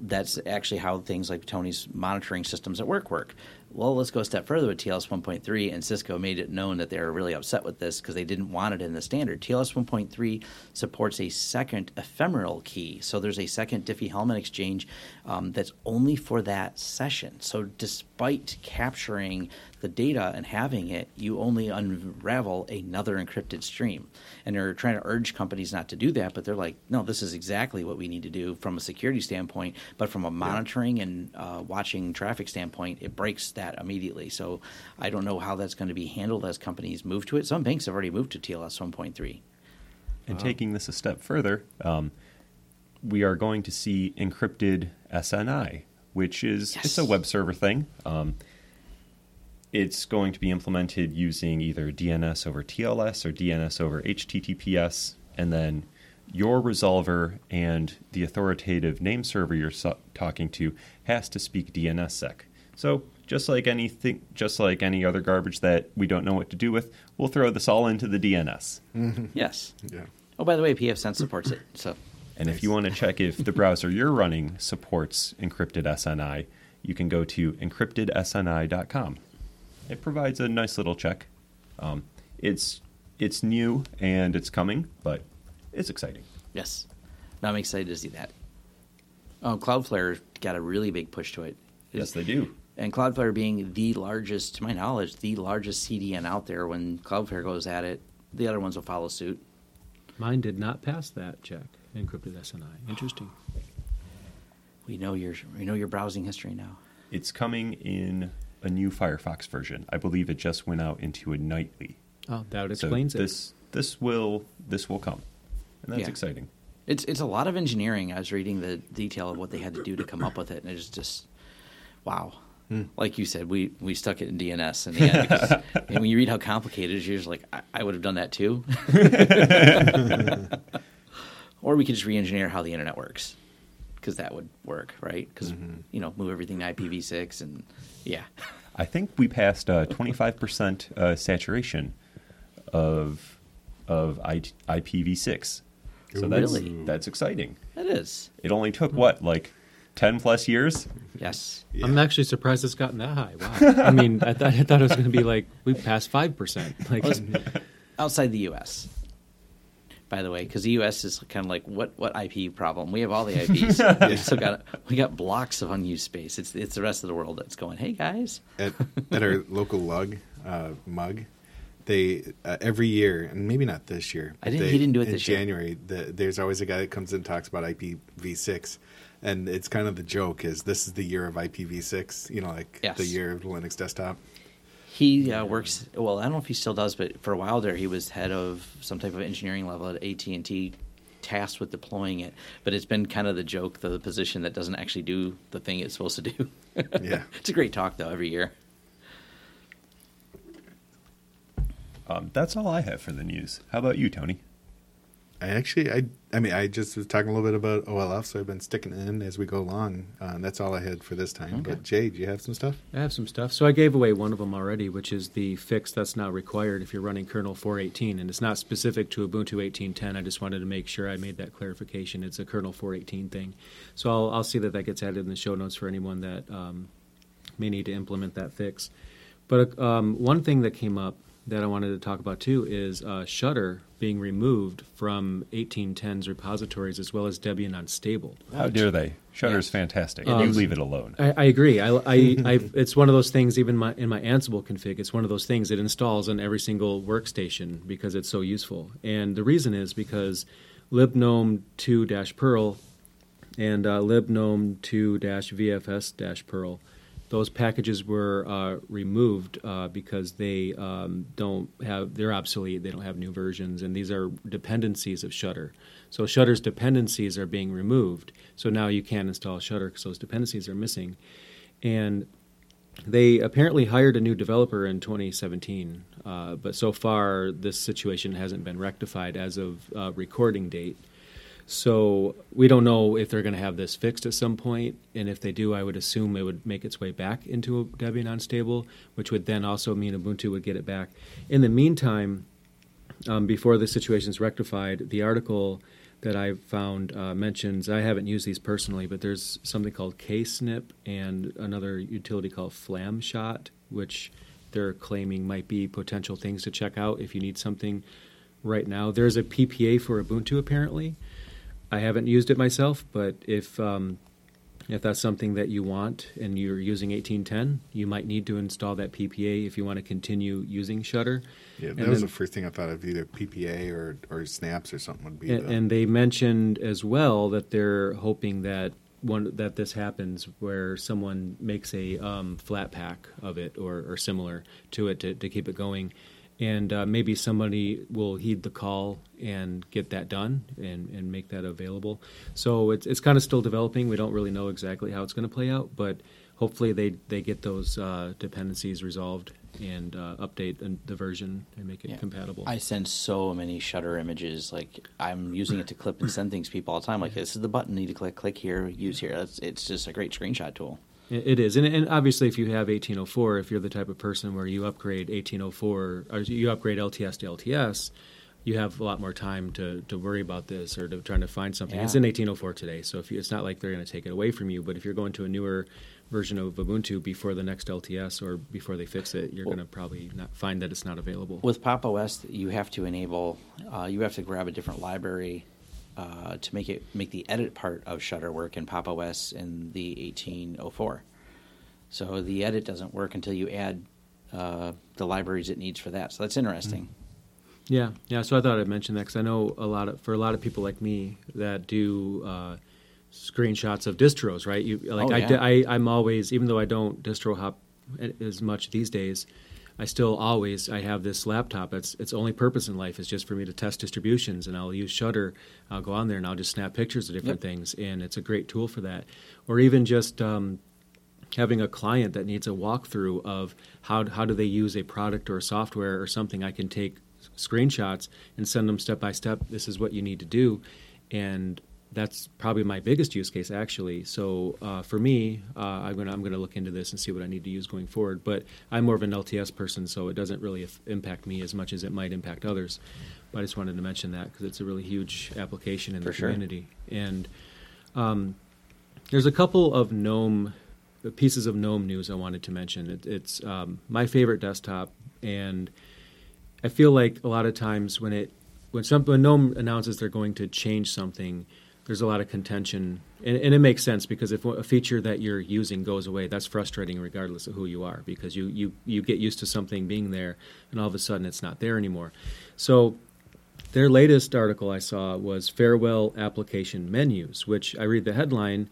That's actually how things like Tony's monitoring systems at work work. Well, let's go a step further with TLS 1.3, and Cisco made it known that they were really upset with this because they didn't want it in the standard. TLS 1.3 supports a second ephemeral key, so there's a second Diffie-Hellman exchange um, that's only for that session. So, despite capturing the data and having it, you only unravel another encrypted stream. And they're trying to urge companies not to do that, but they're like, no, this is exactly what we need to do from a security standpoint, but from a monitoring and uh, watching traffic standpoint, it breaks that immediately. So I don't know how that's going to be handled as companies move to it. Some banks have already moved to TLS 1.3. And taking this a step further, um, we are going to see encrypted SNI, which is Yes. it's a web server thing. Um, it's going to be implemented using either DNS over TLS or DNS over HTTPS, and then your resolver and the authoritative name server you're so- talking to has to speak DNSSEC. So just like anything, just like any other garbage that we don't know what to do with, we'll throw this all into the DNS. Mm-hmm. Yes. Yeah. Oh, by the way, PFSense supports it. So And if you want to check if the browser you're running supports encrypted SNI, you can go to encryptedsni.com. It provides a nice little check. Um, it's it's new and it's coming, but it's exciting. yes, no, I'm excited to see that. Oh, Cloudflare got a really big push to it. Yes, they do. And Cloudflare being the largest, to my knowledge, the largest CDN out there, when Cloudflare goes at it, the other ones will follow suit. Mine did not pass that check, encrypted SNI. Interesting. We know your we know your browsing history now. It's coming in a new Firefox version. I believe it just went out into a nightly. Oh, that So explains it. this this will this will come, and that's Yeah. exciting. It's it's a lot of engineering. I was reading the detail of what they had to do to come up with it, and it's just wow. Hmm. Like you said, we, we stuck it in DNS in the end. Because, and when you read how complicated it is, you're just like, I, I would have done that too. or we could just re-engineer how the internet works, because that would work, right? Because you know, move everything to IPv6 and yeah, I think we passed uh, 25% uh, saturation of of I- IPv6. So that's Really? that's exciting. that is It only took what like 10 plus years. yes. I'm actually surprised it's gotten that high. Wow. I mean, I thought I thought it was going to be like we passed five percent. Like, Well, outside the U.S. By the way, because the U.S. is kind of like what what IP problem? We have all the IPs. We still got we got blocks of unused space. It's it's the rest of the world that's going. Hey guys, at, at our local lug uh, mug, they uh, every year, and maybe not this year. I didn't- they- he didn't do it in this year. January. The, there's always a guy that comes in and talks about IPv6, and it's kind of the joke is this is the year of IPv6. You know, like Yes. the year of Linux desktop. He uh, works. Well, I don't know if he still does, but for a while there, he was head of some type of engineering level at AT and T, tasked with deploying it. But it's been kind of the joke, the position that doesn't actually do the thing it's supposed to do. Yeah. it's a great talk though every year. Um, that's all I have for the news. How about you, Tony? I actually, I, I mean, I just was talking a little bit about OLF, so I've been sticking in as we go along. Uh, and that's all I had for this time. Okay. But Jay, do you have some stuff? I have some stuff. So I gave away one of them already, which is the fix that's now required if you're running kernel 418, and it's not specific to Ubuntu 18.10. I just wanted to make sure I made that clarification. It's a kernel 418 thing. So I'll, I'll see that that gets added in the show notes for anyone that um, may need to implement that fix. But um, one thing that came up that I wanted to talk about too is uh, Shutter being removed from 1810's repositories as well as Debian Unstable. How dare they? Shutter's Yes. fantastic. Um, you leave it alone. I, I agree. I, I, I, it's one of those things. Even my, in my Ansible config, it's one of those things it installs on every single workstation because it's so useful. And the reason is because libgnome 2-perl and uh, libgnome 2-vfs-perl, those packages were uh, removed uh, because they um, don't have they're obsolete. They don't have new versions, and these are dependencies of Shutter. So Shutter's dependencies are being removed. So now you can't install Shutter because those dependencies are missing. And they apparently hired a new developer in 2017, uh, but so far this situation hasn't been rectified as of uh, recording date. So we don't know if they're going to have this fixed at some point, and if they do, I would assume it would make its way back into a Debian unstable, which would then also mean Ubuntu would get it back. In the meantime, um, before the situation is rectified, the article that I found uh, mentions I haven't used these personally, but there's something called KSnip and another utility called Flameshot, which they're claiming might be potential things to check out if you need something right now. There's a PPA for Ubuntu apparently. I haven't used it myself, but if um, if that's something that you want and you're using 1810, you might need to install that PPA if you want to continue using Shutter. Yeah, that And was then- the first thing I thought of. Either PPA or or snaps or something would be. And, the, and they mentioned as well that they're hoping that one that this happens where someone makes a um, flat pack of it or, or similar to it to, to keep it going, and uh, maybe somebody will heed the call and get that done and, and make that available. So it's it's kind of still developing. We don't really know exactly how it's going to play out, but hopefully they they get those uh, dependencies resolved and uh, update the- the version and make it Yeah. compatible. I send so many Shutter images. Like I'm using it to clip and send things to people all the time. Like this is the button you need to click, click here, use here. That's it's just a great screenshot tool. It is, and, and obviously, if you have 1804, if you're the type of person where you upgrade 1804 or you upgrade LTS to LTS, you have a lot more time to, to worry about this or to trying to find something. It's in 1804 today, so if you, it's not like they're going to take it away from you. But if you're going to a newer version of Ubuntu before the next LTS or before they fix it, you're Well- going to probably not find that it's not available. With Pop OS, you have to enable. Uh, you have to grab a different library uh, to make it make the edit part of Shutter work in Pop OS in the 1804. So the edit doesn't work until you add uh, the libraries it needs for that. So that's interesting. Yeah, yeah. So I thought I'd mention that because I know a lot of for a lot of people like me that do uh, screenshots of distros, right? You like Oh, I, yeah. di- I I'm always even though I don't distro hop as much these days, I still always I have this laptop. It's its only purpose in life is just for me to test distributions, and I'll use Shutter. I'll go on there and I'll just snap pictures of different Yep. things, and it's a great tool for that. Or even just um, having a client that needs a walkthrough of how how do they use a product or software or something, I can take screenshots and send them step by step. This is what you need to do, and that's probably my biggest use case actually. So uh, for me, uh, I'm gonna I'm gonna look into this and see what I need to use going forward. But I'm more of an LTS person, so it doesn't really af- impact me as much as it might impact others. But I just wanted to mention that because it's a really huge application in For the sure. community and. Um, there's a couple of GNOME pieces of GNOME news I wanted to mention. It, it's um, my favorite desktop, and I feel like a lot of times when it when some when GNOME announces they're going to change something, there's a lot of contention, and, and it makes sense because if a feature that you're using goes away, that's frustrating regardless of who you are because you you you get used to something being there, and all of a sudden it's not there anymore. So their latest article I saw was farewell application menus, which I read the headline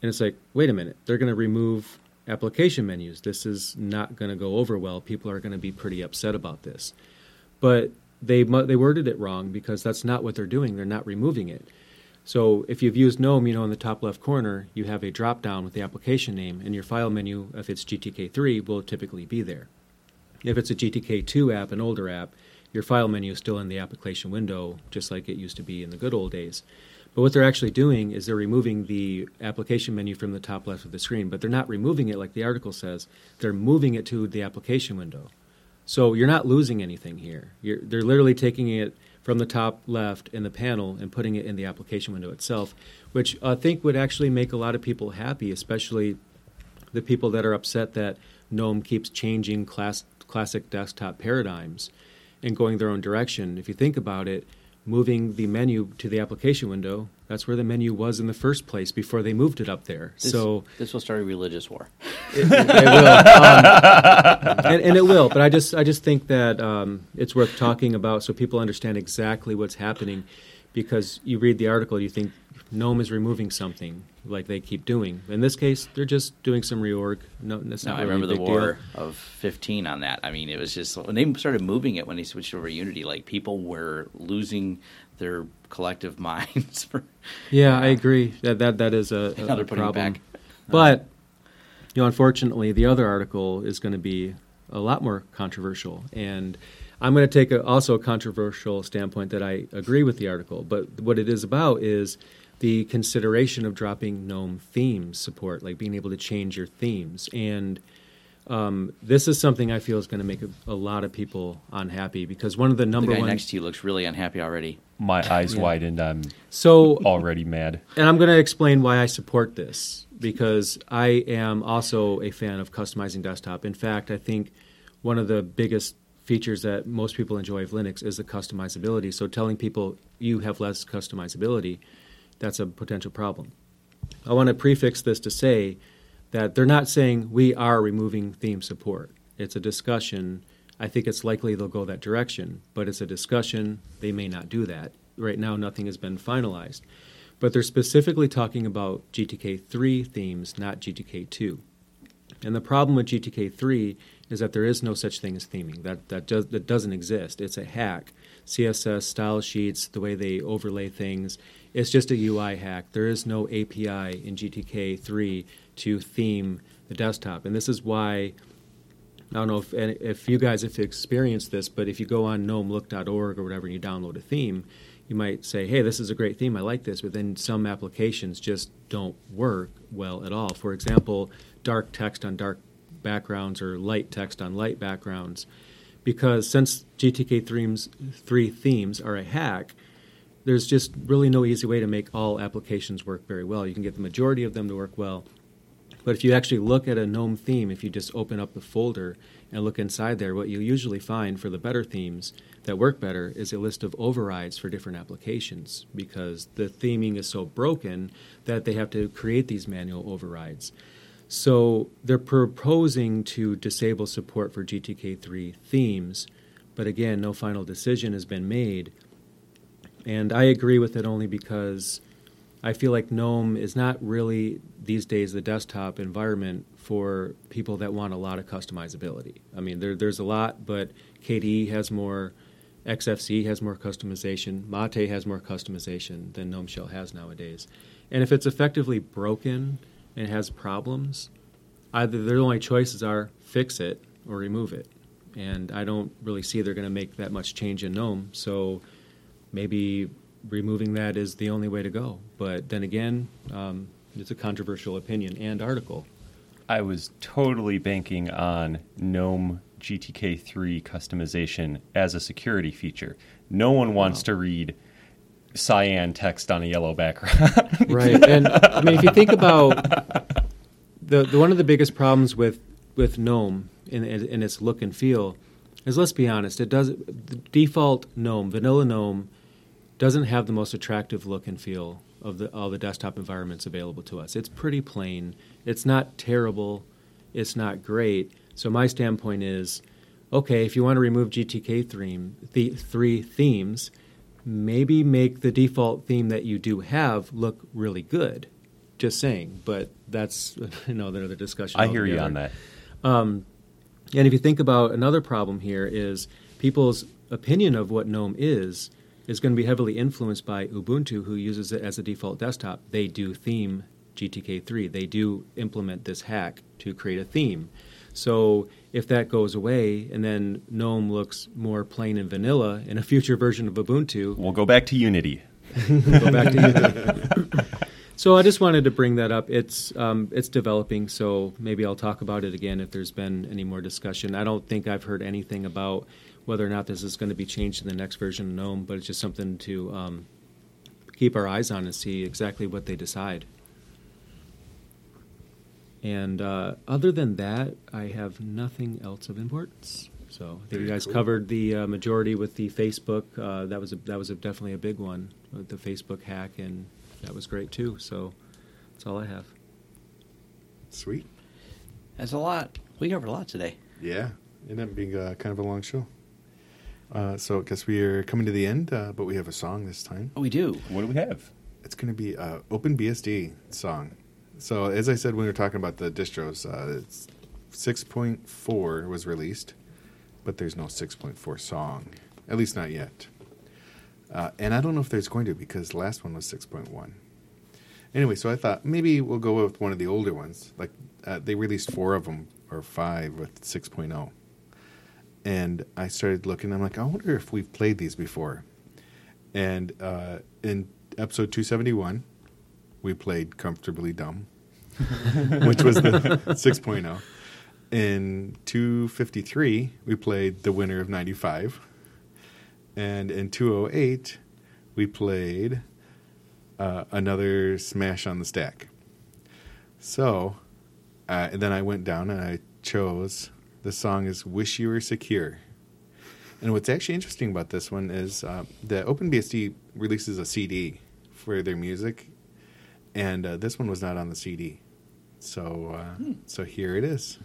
and it's like, wait a minute, they're going to remove application menus. This is not going to go over well. People are going to be pretty upset about this. But they they worded it wrong because that's not what they're doing. They're not removing it. So if you've used GNOME, you know in the top left corner you have a drop down with the application name, and your file menu, if it's GTK3, will typically be there. If it's a GTK2 app, an older app, your file menu is still in the application window, just like it used to be in the good old days. But what they're actually doing is they're removing the application menu from the top left of the screen, but they're not removing it like the article says. They're moving it to the application window. So you're not losing anything here. You're, they're literally taking it from the top left in the panel and putting it in the application window itself, which I think would actually make a lot of people happy, especially the people that are upset that GNOME keeps changing class, classic desktop paradigms and going their own direction. If you think about it, moving the menu to the application window, that's where the menu was in the first place before they moved it up there. This, so this will start a religious war. it, it will, um, and, and it will. But I just, I just think that um, it's worth talking about so people understand exactly what's happening. Because you read the article, you think GNOME is removing something, like they keep doing. In this case, they're just doing some reorg. No, that's No, not I really remember the war deal. of 15 on that. I mean, it was just when they started moving it when they switched over to Unity, like people were losing their collective minds. For, Yeah, I agree. That that that is a, a, problem. But you know, unfortunately, the other article is going to be a lot more controversial, and I'm going to take a, also a controversial standpoint that I agree with the article, but what it is about is the consideration of dropping GNOME themes support, like being able to change your themes. And um, this is something I feel is going to make a, a, lot of people unhappy because one of the number the guy one next to you looks really unhappy already. My eyes Yeah. widened. I'm so already mad. and I'm going to explain why I support this because I am also a fan of customizing desktop. In fact, I think one of the biggest features that most people enjoy of Linux is the customizability. So telling people you have less customizability, that's a potential problem. I want to prefix this to say that they're not saying we are removing theme support. It's a discussion. I think it's likely they'll go that direction, but it's a discussion. They may not do that. Right now, nothing has been finalized. But they're specifically talking about GTK 3 themes, not GTK 2. And the problem with GTK 3 is that there is no such thing as theming. That, that, does, that doesn't exist. It's a hack. CSS, style sheets, the way they overlay things, it's just a UI hack. There is no API in GTK 3 to theme the desktop. And this is why, I don't know if, if you guys have experienced this, but if you go on gnomelook.org or whatever and you download a theme, you might say, hey, this is a great theme, I like this, but then some applications just don't work well at all. For example, dark text on dark backgrounds or light text on light backgrounds. Because since GTK themes, 3 themes are a hack, there's just really no easy way to make all applications work very well. You can get the majority of them to work well. But if you actually look at a GNOME theme, if you just open up the folder and look inside there, what you usually find for the better themes that work better is a list of overrides for different applications because the theming is so broken that they have to create these manual overrides. So they're proposing to disable support for GTK3 themes, but again, no final decision has been made. And I agree with it only because I feel like GNOME is not really these days the desktop environment for people that want a lot of customizability. I mean, there, there's a lot, but KDE has more, XFCE has more customization, Mate has more customization than GNOME Shell has nowadays. And if it's effectively broken and has problems, either their only choices are fix it or remove it. And I don't really see they're going to make that much change in GNOME. So maybe removing that is the only way to go. But then again, um, it's a controversial opinion and article. I was totally banking on GNOME GTK3 customization as a security feature. No one wants to read cyan text on a yellow background. right. And I mean, if you think about the, the one of the biggest problems with with GNOME in, in, in its look and feel is let's be honest, it does the default GNOME, vanilla GNOME, doesn't have the most attractive look and feel of the all the desktop environments available to us. It's pretty plain. It's not terrible. It's not great. So my standpoint is, okay, if you want to remove GTK theme, the three themes, maybe make the default theme that you do have look really good. Just saying, but that's another discussion. I hear you on that. Um, and if you think about another problem here is people's opinion of what GNOME is is going to be heavily influenced by Ubuntu, who uses it as a default desktop. They do theme GTK3. They do implement this hack to create a theme. So if that goes away and then GNOME looks more plain and vanilla in a future version of Ubuntu, We'll go back to Unity. go back to you. so I just wanted to bring that up. It's um, it's developing, so maybe I'll talk about it again if there's been any more discussion. I don't think I've heard anything about whether or not this is going to be changed in the next version of GNOME, but it's just something to um, keep our eyes on and see exactly what they decide. And uh, other than that, I have nothing else of importance. So I think you guys covered the uh, majority with the Facebook. Uh, that was a, that was a, definitely a big one, with the Facebook hack, and that was great too. So that's all I have. Sweet. That's a lot. We covered a lot today. Yeah. Ended up being uh, kind of a long show. Uh, so I guess we are coming to the end, uh, but we have a song this time. Oh, we do. What do we have? It's going to be uh, OpenBSD song. So as I said when we were talking about the distros, uh, it's 6.4 was released, but there's no 6.4 song, at least not yet. Uh, and I don't know if there's going to because the last one was 6.1. Anyway, so I thought maybe we'll go with one of the older ones. Like uh, they released four of them or five with 6.0. and I started looking. I'm like, I wonder if we've played these before. And uh, in episode 271, we played "Comfortably Dumb," which was the 6.0. In 253, we played "The Winner of '95," and in 208, we played uh, another "Smash on the Stack." So, uh, and then I went down and I chose the song is "Wish You Were Secure." And what's actually interesting about this one is uh, that OpenBSD releases a CD for their music, and uh, this one was not on the CD. So, uh, so here it is.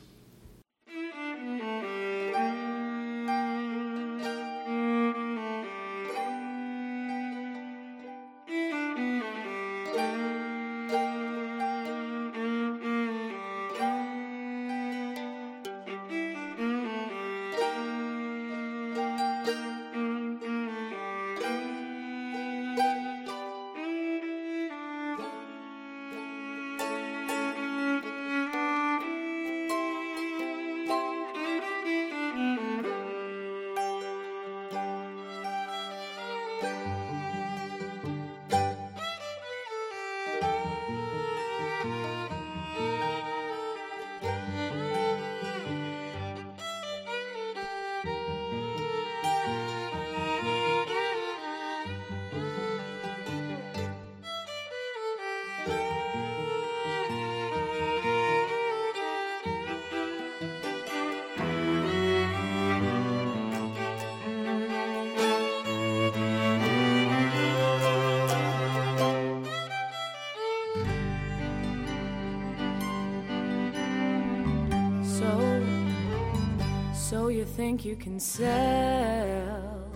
You think you can sell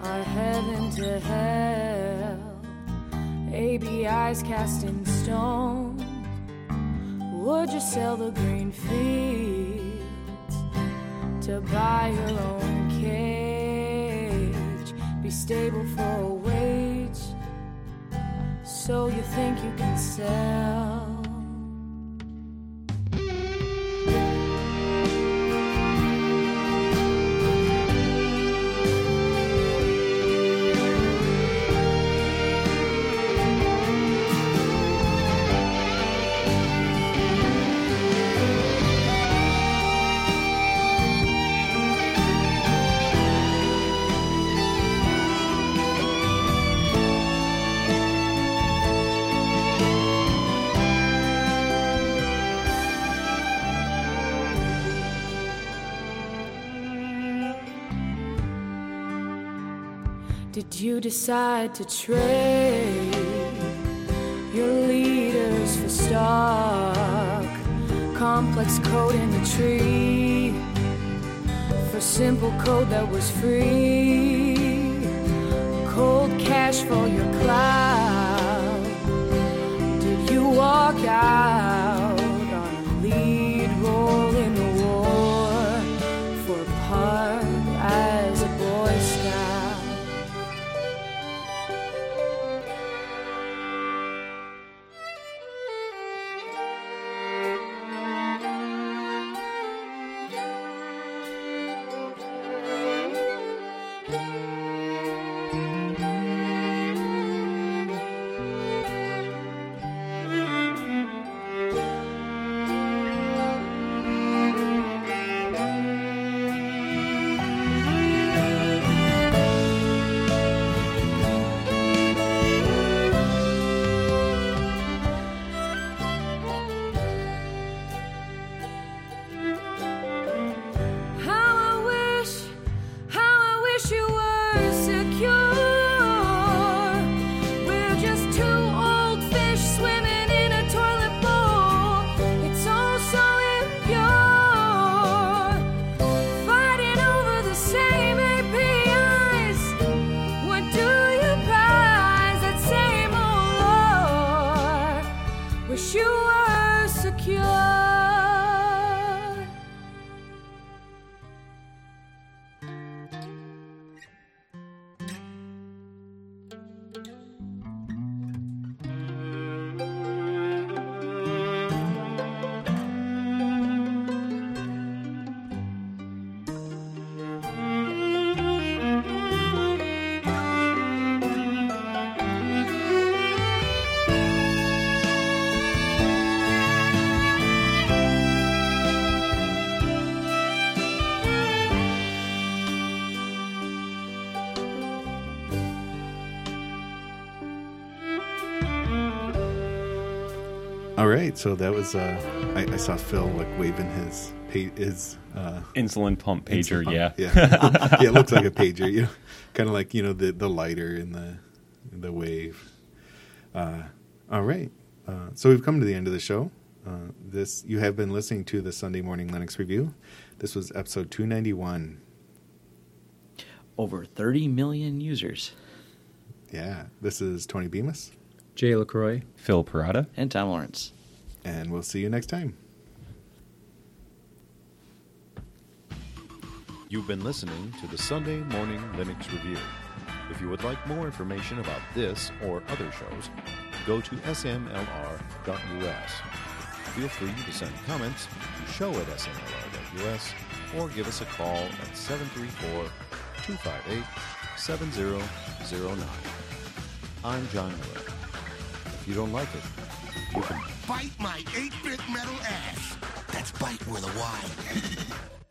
our heaven to hell? ABI's cast in stone. Would you sell the green fields to buy your own cage? Be stable for a wage. So you think you can sell? You decide to trade your leaders for stock? Complex code in the tree for simple code that was free. Cold cash for right, so that was uh, I, I saw Phil like waving his his uh, Insulin pump pager, instant yeah. pump. yeah, yeah. It looks like a pager, you know, kind of like you know the the lighter in the the wave. Uh, all right, uh, so we've come to the end of the show. Uh, this you have been listening to the Sunday Morning Linux Review. This was episode two ninety one. Over 30 million users. Yeah, this is Tony Bemis, Jay LaCroix. Phil Porada. And Tom Lawrence. And we'll see you next time. You've been listening to the Sunday Morning Linux Review. If you would like more information about this or other shows, go to smlr.us. Feel free to send comments to show at smlr.us or give us a call at 734 258 7009. I'm John Miller. If you don't like it, Bite my 8-bit metal ass. That's bite with a Y.